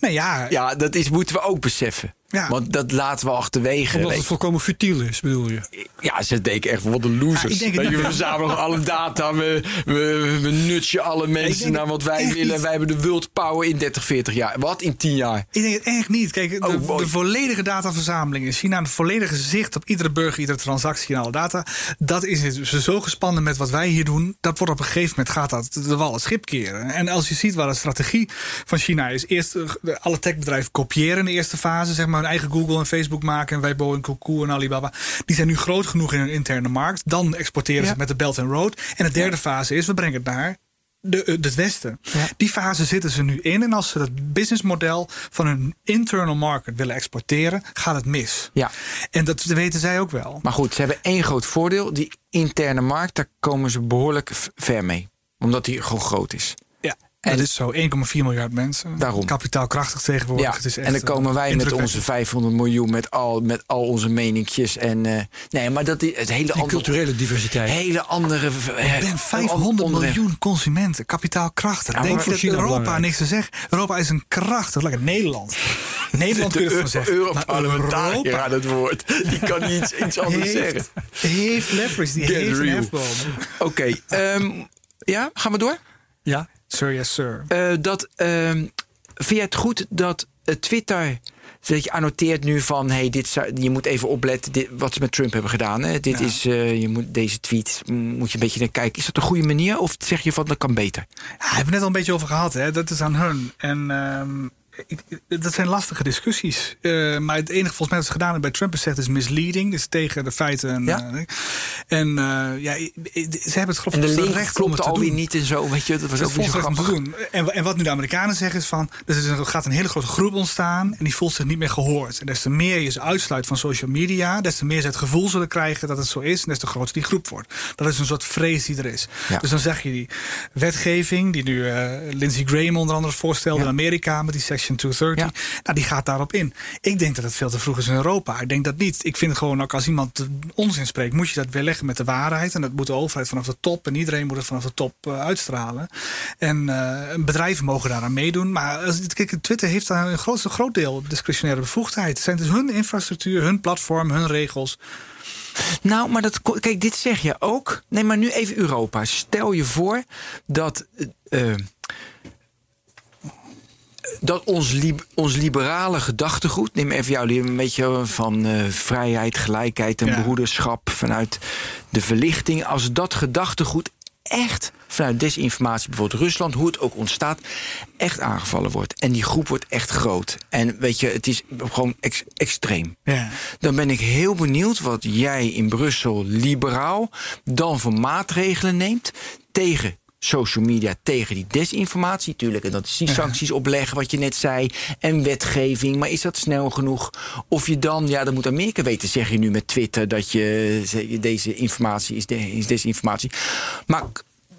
Nou ja. Ja, dat is, moeten we ook beseffen. Ja. Want dat laten we achterwege. Omdat het volkomen futiel is, bedoel je? Ja, ze denken echt, wat een losers. Ja, we verzamelen alle data, we, we, alle mensen naar wat wij willen. Wij hebben de world power in 30, 40 jaar. Wat in 10 jaar? Ik denk het echt niet. Kijk, de, oh, de volledige dataverzameling in China, een volledige zicht op iedere burger, iedere transactie en alle data. Dat is het. Ze zo gespannen met wat wij hier doen. Dat wordt op een gegeven moment gaat dat de wal het schip keren. En als je ziet waar de strategie van China is, eerst eh, alle techbedrijven kopiëren in de eerste fase, zeg maar eigen Google en Facebook maken. En Weibo en Coco en Alibaba. Die zijn nu groot genoeg in hun interne markt. Dan exporteren ze met de Belt and Road. En de derde fase is, we brengen het naar de, eh, het Westen. Die fase zitten ze nu in. En als ze het businessmodel van hun internal market willen exporteren, gaat het mis. Ja. En dat weten zij ook wel. Maar goed, ze hebben één groot voordeel. Die interne markt, daar komen ze behoorlijk ver mee. Omdat die gewoon groot is. En dat is zo 1,4 miljard mensen. Daarom. Kapitaalkrachtig tegenwoordig. Ja, het is echt, en dan komen wij met onze 500 miljoen, met al, met al onze meninkjes. En, uh, nee, maar dat is het hele andere. culturele diversiteit. Hele andere. Uh, ben 500 miljoen consumenten, kapitaalkrachtig. Ja, Denk je dat Europa belangrijk. niks te zeggen? Europa is een krachtig, lekker Nederland. Nederland kun je van zeggen. Europarlementariër Europa het woord. Die kan iets, iets anders heeft, zeggen. Heeft leverage, die Get heeft real. een Oké, okay, um, ja, gaan we door? Ja. Sir, yes, sir. Uh, dat, uh, vind je het goed dat uh, Twitter dat je annoteert nu van hey, dit je moet even opletten dit, wat ze met Trump hebben gedaan. Hè? Dit is, uh, je moet, deze tweet moet je een beetje naar kijken. Is dat een goede manier of zeg je van dat kan beter? Ja, we hebben het net al een beetje over gehad. Hè? Dat is aan hun. En um, dat zijn lastige discussies. Uh, maar het enige volgens mij dat ze gedaan hebben bij Trump is zegt is misleading. Dus tegen de feiten. En, ja. Uh, en uh, ja, ze hebben het geloof ik recht om het te alweer niet en zo. Weet je, dat was ook niet zo grappig. Doen. En, en wat nu de Amerikanen zeggen is van... er gaat een hele grote groep ontstaan en die voelt zich niet meer gehoord. En des te meer je ze uitsluit van social media... des te meer ze het gevoel zullen krijgen dat het zo is... en des te groter die groep wordt. Dat is een soort vrees die er is. Ja. Dus dan zeg je die wetgeving... die nu Lindsey Graham onder andere voorstelde ja. in Amerika... met die section 230. Nou, die gaat daarop in. Ik denk dat het veel te vroeg is in Europa. Ik denk dat niet. Ik vind gewoon ook als iemand onzin spreekt, moet je dat weerleggen met de waarheid. En dat moet de overheid vanaf de top. En iedereen moet het vanaf de top uh, uitstralen. En uh, bedrijven mogen daaraan meedoen. Maar als, kijk, Twitter heeft daar een groot, groot deel discretionaire bevoegdheid. Het zijn dus hun infrastructuur, hun platform, hun regels. Nou, maar dat, kijk, dit zeg je ook. Nee, maar nu even Europa. Stel je voor dat. Uh, dat ons, ons liberale gedachtegoed, neem even jou een beetje van uh, vrijheid, gelijkheid en broederschap vanuit de verlichting, als dat gedachtegoed echt vanuit desinformatie, bijvoorbeeld Rusland, hoe het ook ontstaat, echt aangevallen wordt. En die groep wordt echt groot. En weet je, het is gewoon extreem. Ja. Dan ben ik heel benieuwd wat jij in Brussel liberaal dan voor maatregelen neemt tegen social media tegen die desinformatie. Tuurlijk, en dat is die sancties opleggen, wat je net zei. En wetgeving. Maar is dat snel genoeg? Of je dan, ja, dat moet Amerika weten, zeg je nu met Twitter dat je deze informatie is, is desinformatie. Maar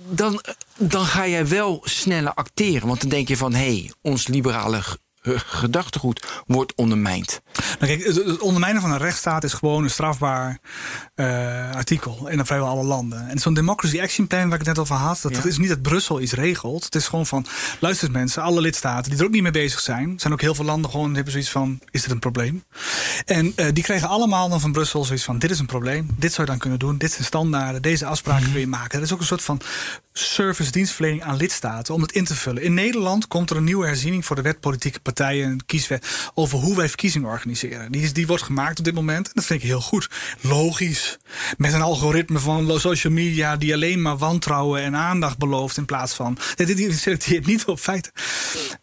dan, dan ga jij wel sneller acteren. Want dan denk je van, hé, hey, ons liberale gedachtegoed wordt ondermijnd. Nou, kijk, het ondermijnen van een rechtsstaat is gewoon een strafbaar uh, artikel in vrijwel alle landen. En zo'n Democracy Action Plan, waar ik het net over had, dat is niet dat Brussel iets regelt. Het is gewoon van, luister mensen, alle lidstaten die er ook niet mee bezig zijn, zijn ook heel veel landen gewoon hebben zoiets van, is dit een probleem? En uh, die krijgen allemaal dan van Brussel zoiets van, dit is een probleem, dit zou je dan kunnen doen, dit zijn standaarden, deze afspraken mhm. kun je maken. Dat is ook een soort van service dienstverlening aan lidstaten om het in te vullen. In Nederland komt er een nieuwe herziening voor de wet politieke partijen en kieswet over hoe wij verkiezingen organiseren. Die, is, die wordt gemaakt op dit moment en dat vind ik heel goed. Logisch. Met een algoritme van social media die alleen maar wantrouwen en aandacht belooft in plaats van. Dit selecteert niet op feiten.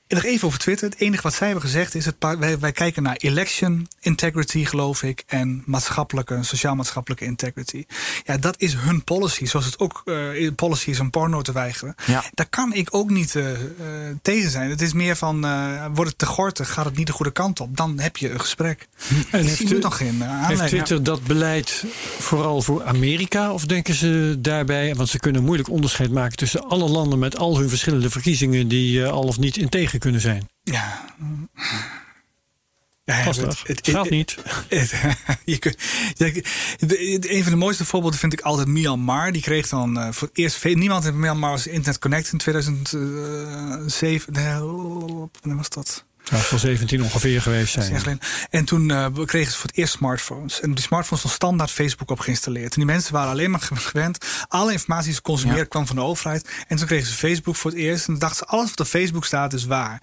En nog even over Twitter. Het enige wat zij hebben gezegd is: het, wij, wij kijken naar election integrity, geloof ik, en maatschappelijke, sociaal-maatschappelijke integrity. Ja, dat is hun policy. Zoals het ook uh, policy is om porno te weigeren. Ja. Daar kan ik ook niet uh, tegen zijn. Het is meer van: wordt het te gortig, gaat het niet de goede kant op? Dan heb je een gesprek. En heeft, u, nog geen heeft Twitter dat beleid vooral voor Amerika? Of denken ze daarbij, want ze kunnen moeilijk onderscheid maken tussen alle landen met al hun verschillende verkiezingen die al of niet integer kunnen zijn. Ja. Ja, het, het, het, gaat niet. je kunt, een van de mooiste voorbeelden vind ik altijd Myanmar. Die kreeg dan uh, voor eerst niemand in Myanmar was Internet Connect in 2007. Nee, wanneer was dat? Ja, van 17 ongeveer geweest zijn. En toen uh, kregen ze voor het eerst smartphones. En die smartphones stond standaard Facebook op geïnstalleerd. En die mensen waren alleen maar gewend. Alle informatie die ze consumeren kwam van de overheid. En toen kregen ze Facebook voor het eerst. En dachten ze, alles wat op Facebook staat is waar.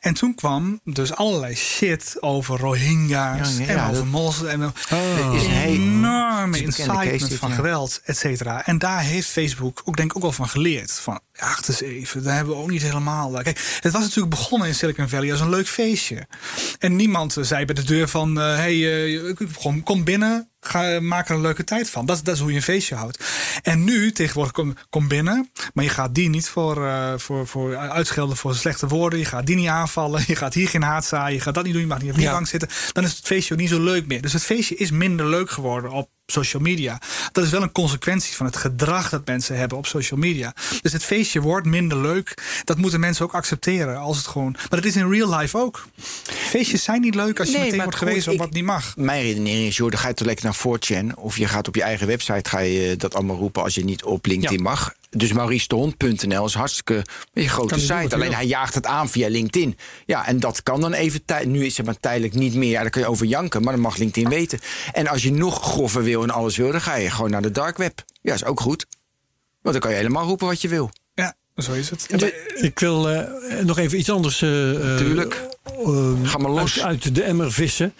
En toen kwam dus allerlei shit over Rohingya's en over moslims. En oh. is een enorme incitement van geweld, et cetera. En daar heeft Facebook ook denk ik ook wel van geleerd. Van, Ach, eens even, daar hebben we ook niet helemaal. Kijk, het was natuurlijk begonnen in Silicon Valley als een leuk feestje. En niemand zei bij de deur van: hé, hey, uh, kom binnen, Ga, maak er een leuke tijd van. Dat, dat is hoe je een feestje houdt. En nu, tegenwoordig, kom, kom binnen. Maar je gaat die niet voor, uh, voor, voor uitschelden voor slechte woorden. Je gaat die niet aanvallen. Je gaat hier geen haat zaaien. Je gaat dat niet doen. Je mag niet op die bank zitten. Dan is het feestje ook niet zo leuk meer. Dus het feestje is minder leuk geworden op social media. Dat is wel een consequentie van het gedrag dat mensen hebben op social media. Dus het feestje wordt minder leuk. Dat moeten mensen ook accepteren. Als het gewoon, maar dat is in real life ook. Feestjes zijn niet leuk als je meteen wordt gewezen op wat niet mag. Mijn redenering is, joh, dan ga je toch lekker naar 4chan. Of je gaat op je eigen website ga je dat allemaal roepen als je niet op LinkedIn mag. Dus maurice is hartstikke een grote site. Alleen hij jaagt het aan via LinkedIn. Ja, en dat kan dan even Nu is het maar tijdelijk niet meer. Ja, daar kun je over janken, maar dan mag LinkedIn weten. En als je nog grover wil en alles wil, dan ga je gewoon naar de dark web. Ja, is ook goed. Want dan kan je helemaal roepen wat je wil. Ja, zo is het. ik wil uh, nog even iets anders. Uh, Tuurlijk. Uh, Ga maar los. Uit, de emmer vissen.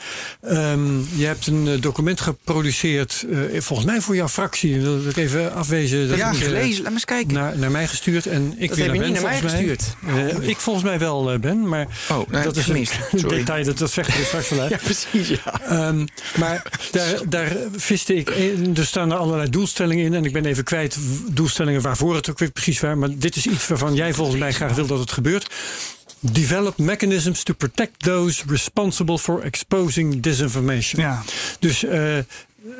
Um, je hebt een uh, document geproduceerd, uh, volgens mij voor jouw fractie. Dat wil ik even afwezen. Dat ja, ik, gelezen. Laat me eens kijken. Naar, naar mij gestuurd. En ik dat heb je niet naar mij gestuurd. Oh. ik volgens mij wel ben, maar oh, nee, dat is een detail. Dat, dat vechten we straks wel uit. ja, precies. Ja. Um, maar daar, daar viste ik. Er staan er allerlei doelstellingen in. En ik ben even kwijt doelstellingen waarvoor het ook weer precies waar. Maar dit is iets waarvan jij volgens mij graag wil dat het gebeurt. Develop mechanisms to protect those responsible for exposing disinformation. Ja. Dus uh,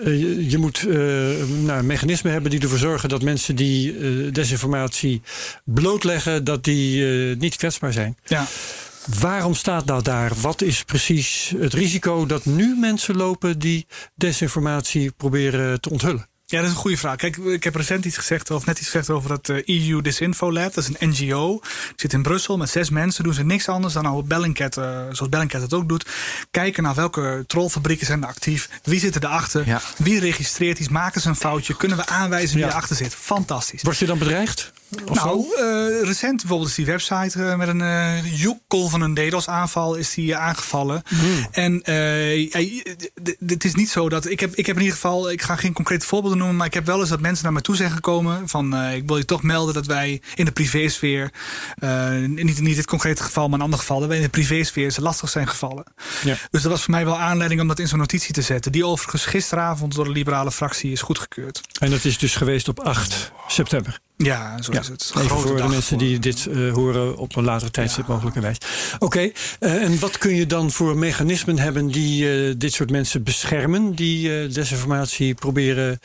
je, je, moet uh, nou, mechanismen hebben die ervoor zorgen dat mensen die uh, desinformatie blootleggen, dat die niet kwetsbaar zijn. Ja. Waarom staat nou daar? Wat is precies het risico dat nu mensen lopen die desinformatie proberen te onthullen? Ja, dat is een goede vraag. Kijk, ik heb recent iets gezegd, of net iets gezegd over dat EU eh, Disinfo Lab. Dat is een NGO. Die zit in Brussel met zes mensen. Doen ze niks anders dan nou Bellingcat, uh, zoals Bellingcat het ook doet. Kijken naar welke trollfabrieken zijn er actief. Wie zit erachter? Ja. Wie registreert iets? Maken ze een foutje? Kunnen we aanwijzen wie ja. erachter zit? Fantastisch. Word je dan bedreigd? Nou, uh, recent bijvoorbeeld is die website uh, met een uh, joekel van een DDoS-aanval is die aangevallen. Mm. En het is niet zo dat ik heb, ik heb in ieder geval, ik ga geen concrete voorbeelden noemen, maar ik heb wel eens dat mensen naar me toe zijn gekomen van ik wil je toch melden dat wij in de privésfeer, niet, niet dit concrete geval, maar een ander geval, dat wij in de privésfeer ze lastig zijn gevallen. Ja. Dus dat was voor mij wel aanleiding om dat in zo'n notitie te zetten. Die overigens gisteravond door de liberale fractie is goedgekeurd. En dat is dus geweest op 8 september. Ja, zo is het. Even voor de mensen die dit uh, horen op een latere tijdstip ja. mogelijkerwijs. Oké, okay, uh, en wat kun je dan voor mechanismen hebben die uh, dit soort mensen beschermen, die desinformatie proberen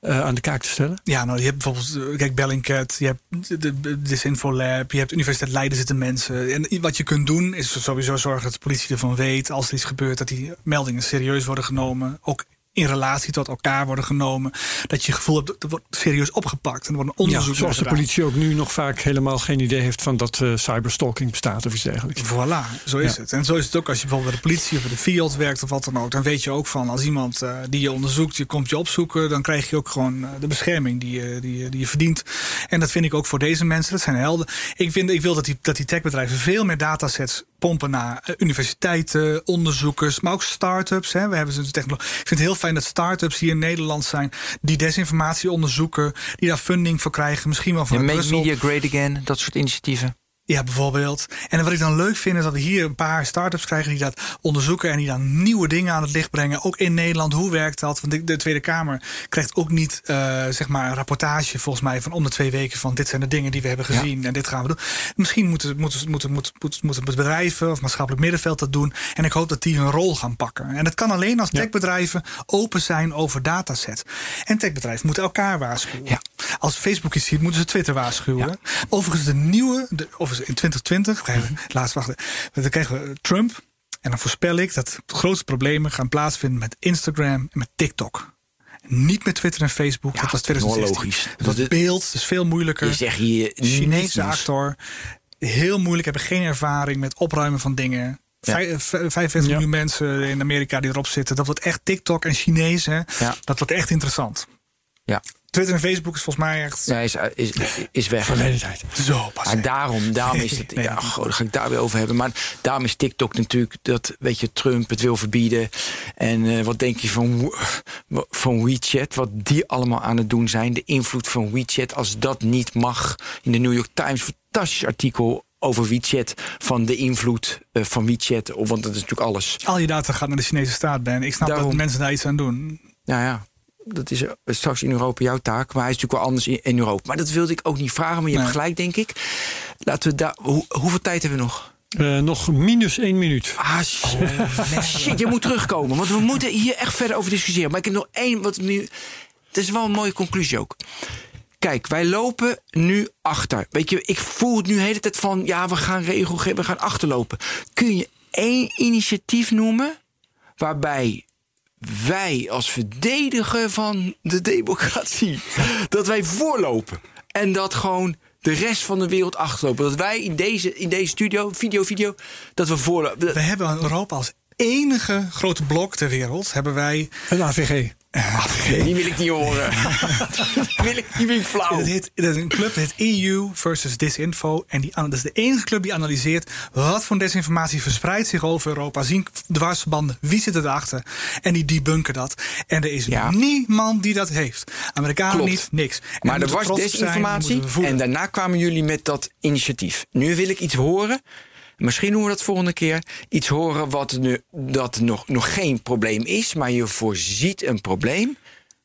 aan de kaak te stellen? Ja, nou, je hebt bijvoorbeeld, kijk, Bellingcat, je hebt de, de Disinfolab, je hebt Universiteit Leiden zitten mensen. En wat je kunt doen is sowieso zorgen dat de politie ervan weet als er iets gebeurt, dat die meldingen serieus worden genomen. Ook in relatie tot elkaar worden genomen. Dat je gevoel hebt, dat wordt serieus opgepakt. En er wordt een onderzoek ja, Zoals de politie ook nu nog vaak helemaal geen idee heeft van dat uh, cyberstalking bestaat of iets dergelijks. Voilà, zo is het. En zo is het ook als je bijvoorbeeld bij de politie of bij de field werkt of wat dan ook. Dan weet je ook van als iemand uh, die je onderzoekt, je komt je opzoeken, dan krijg je ook gewoon uh, de bescherming die je, die, die je verdient. En dat vind ik ook voor deze mensen. Dat zijn helden. Ik, vind, ik wil dat die, dat die techbedrijven veel meer datasets pompen naar universiteiten, onderzoekers, maar ook start-ups. Hè. We hebben ze technologie. Ik vind het heel fijn dat start-ups hier in Nederland zijn die desinformatie onderzoeken, die daar funding voor krijgen, misschien wel van ja, Make Media Great Again, dat soort initiatieven. Ja, bijvoorbeeld. En wat ik dan leuk vind is dat we hier een paar start-ups krijgen die dat onderzoeken en die dan nieuwe dingen aan het licht brengen. Ook in Nederland. Hoe werkt dat? Want de Tweede Kamer krijgt ook niet uh, zeg maar een rapportage volgens mij van om de twee weken van dit zijn de dingen die we hebben gezien en dit gaan we doen. Misschien moeten, moeten, moeten, moeten, moeten bedrijven of maatschappelijk middenveld dat doen. En ik hoop dat die hun rol gaan pakken. En dat kan alleen als techbedrijven open zijn over datasets. En techbedrijven moeten elkaar waarschuwen. Ja. Als Facebook iets ziet, moeten ze Twitter waarschuwen. Overigens de nieuwe, de, of in 2020, krijgen we, laatst wachten, dan krijgen we Trump. En dan voorspel ik dat de grootste problemen gaan plaatsvinden met Instagram en met TikTok. Niet met Twitter en Facebook. Ja, dat was 2016. logisch. Dat, dat beeld is veel moeilijker. Je zegt hier Chinese actor. Heel moeilijk, hebben geen ervaring met opruimen van dingen. Ja. 55 miljoen ja. mensen in Amerika die erop zitten. Dat wordt echt TikTok en Chinees. Hè? Dat wordt echt interessant. Ja. Twitter en Facebook is volgens mij echt. Ja, is, is, is weg. Verleden tijd. Zo pas. Maar daarom, daarom is het. ja, goh, daar ga ik daar weer over hebben. Maar daarom is TikTok natuurlijk dat, weet je, Trump het wil verbieden. En uh, wat denk je van, van WeChat? Wat die allemaal aan het doen zijn. De invloed van WeChat, als dat niet mag. In de New York Times, fantastisch artikel over WeChat, van de invloed uh, van WeChat, want dat is natuurlijk alles. Al je data gaat naar de Chinese staat, Ben. Ik snap Daarom, dat mensen daar iets aan doen. Ja, ja dat is straks in Europa jouw taak. Maar hij is natuurlijk wel anders in, in Europa. Maar dat wilde ik ook niet vragen, maar je hebt gelijk, denk ik. Laten we daar. Hoe, hoeveel tijd hebben we nog? Uh, nog minus één minuut. Ah, oh, shit, je moet terugkomen. Want we moeten hier echt verder over discussiëren. Maar ik heb nog één. Wat nu. Het is wel een mooie conclusie ook. Kijk, wij lopen nu achter. Weet je, ik voel het nu de hele tijd van. Ja, we gaan regelgeving, we gaan achterlopen. Kun je één initiatief noemen. waarbij wij als verdediger van de democratie, dat wij voorlopen. En dat gewoon de rest van de wereld achterlopen. Dat wij in deze, in deze studio, video, video, dat we voorlopen. We hebben in Europa als enige grote blok ter wereld, hebben wij... Een AVG. Die wil ik niet horen. die wil ik, die wil ik flauw. Het heet, het is een club, het EU versus Disinfo. En die, dat is de enige club die analyseert wat voor desinformatie verspreidt zich over Europa. Zien dwarsverbanden, wie zit erachter. En die debunken dat. En er is niemand die dat heeft. Amerikanen niet, niks. En maar er was desinformatie en daarna kwamen jullie met dat initiatief. Nu wil ik iets horen Misschien horen we dat volgende keer. Iets horen wat nu, dat nog, nog geen probleem is, maar je voorziet een probleem.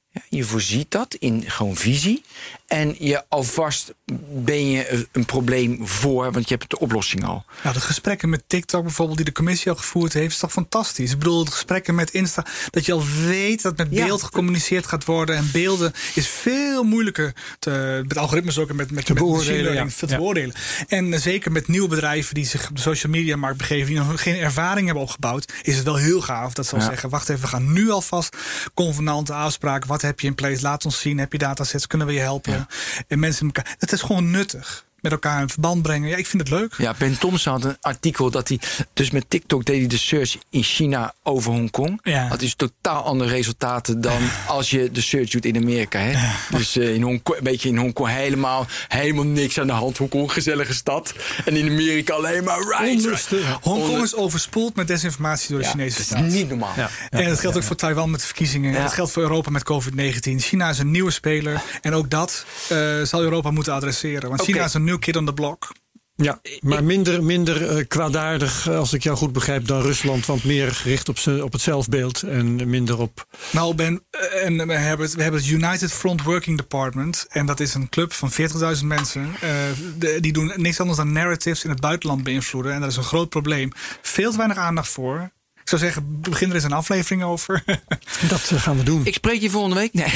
Ja, je voorziet dat in gewoon visie. En je alvast ben je een probleem voor, want je hebt de oplossing al. Nou, de gesprekken met TikTok bijvoorbeeld, die de commissie al gevoerd heeft, is toch fantastisch. Ik bedoel, de gesprekken met Insta, dat je al weet dat met beeld gecommuniceerd gaat worden. En beelden is veel moeilijker te, met algoritmes ook en met, met, te met beoordelen. Ja. te beoordelen. En zeker met nieuwe bedrijven die zich op de social media markt begeven, die nog geen ervaring hebben opgebouwd, is het wel heel gaaf dat ze al zeggen: wacht even, we gaan nu alvast convenante afspraken. Wat heb je in place? Laat ons zien. Heb je datasets? Kunnen we je helpen? En mensen elkaar. Het is gewoon nuttig met elkaar in verband brengen. Ja, ik vind het leuk. Ja, Ben Thompson had een artikel dat hij... Dus met TikTok deed hij de search in China over Hongkong. Ja. Dat is totaal andere resultaten dan als je de search doet in Amerika. Hè? Ja. Dus uh, in Hongkong, een beetje in Hongkong helemaal, helemaal niks aan de hand. Hongkong, gezellige stad. En in Amerika alleen maar right. Hongkong is overspoeld met desinformatie door de Chinese staat. Dat is niet normaal. En dat geldt ook voor Taiwan met de verkiezingen. En dat geldt voor Europa met COVID-19. China is een nieuwe speler. En ook dat uh, zal Europa moeten adresseren. Want China is een new kid on the block. Ja, maar minder, minder uh, kwaadaardig, als ik jou goed begrijp, dan Rusland. Want meer gericht op, op het zelfbeeld en minder op. Nou, Ben, en we hebben, het, we hebben het United Front Working Department. En dat is een club van 40.000 mensen. Uh, die doen niks anders dan narratives in het buitenland beïnvloeden. En dat is een groot probleem. Veel te weinig aandacht voor. Ik zou zeggen, begin er eens een aflevering over. dat gaan we doen. Ik spreek je volgende week. Nee.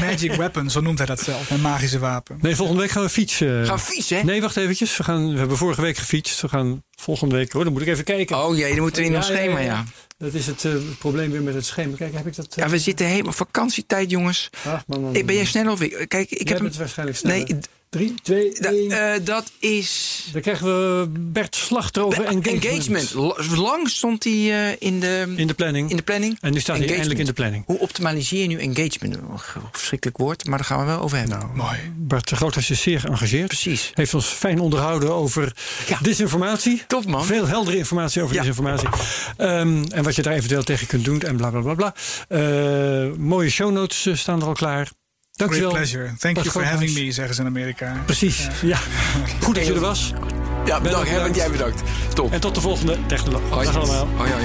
Magic Weapon, zo noemt hij dat zelf. Een magische wapen. Nee, volgende week gaan we fietsen. Gaan we fietsen? Nee, wacht eventjes. We, gaan, we hebben vorige week gefietst. We gaan volgende week... Oh, dan moet ik even kijken. Oh jee, dan moeten we in ons schema, ja. Dat is het uh, probleem weer met het schema. Kijk, heb ik dat... Uh... Ja, we zitten helemaal vakantietijd, jongens. Ach, man, man, man. Ben jij snel of Kijk, ik heb het waarschijnlijk snel. Nee, 3, 2, 1. Uh, dat is. Dan krijgen we Bert Slachter over engagement. engagement. Lang stond hij uh, in, de, in de planning. In de planning. En nu staat engagement. hij eindelijk in de planning. Hoe optimaliseer je nu engagement? Verschrikkelijk woord, maar daar gaan we wel over hebben. Nou, Mooi. Bert Groothuis is zeer geëngageerd. Precies. Heeft ons fijn onderhouden over ja. disinformatie. Top man. Veel heldere informatie over ja. disinformatie. Um, en wat je daar eventueel tegen kunt doen en bla bla bla bla. Uh, mooie show notes staan er al klaar. Dankjewel. Great pleasure. Thank you for having me, zeggen ze in Amerika. Precies, ja. ja. Goed dat je er was. Ja, bedankt. bedankt. Jij bedankt. Top. En tot de volgende Technoloog. Dag allemaal. Hoi, hoi.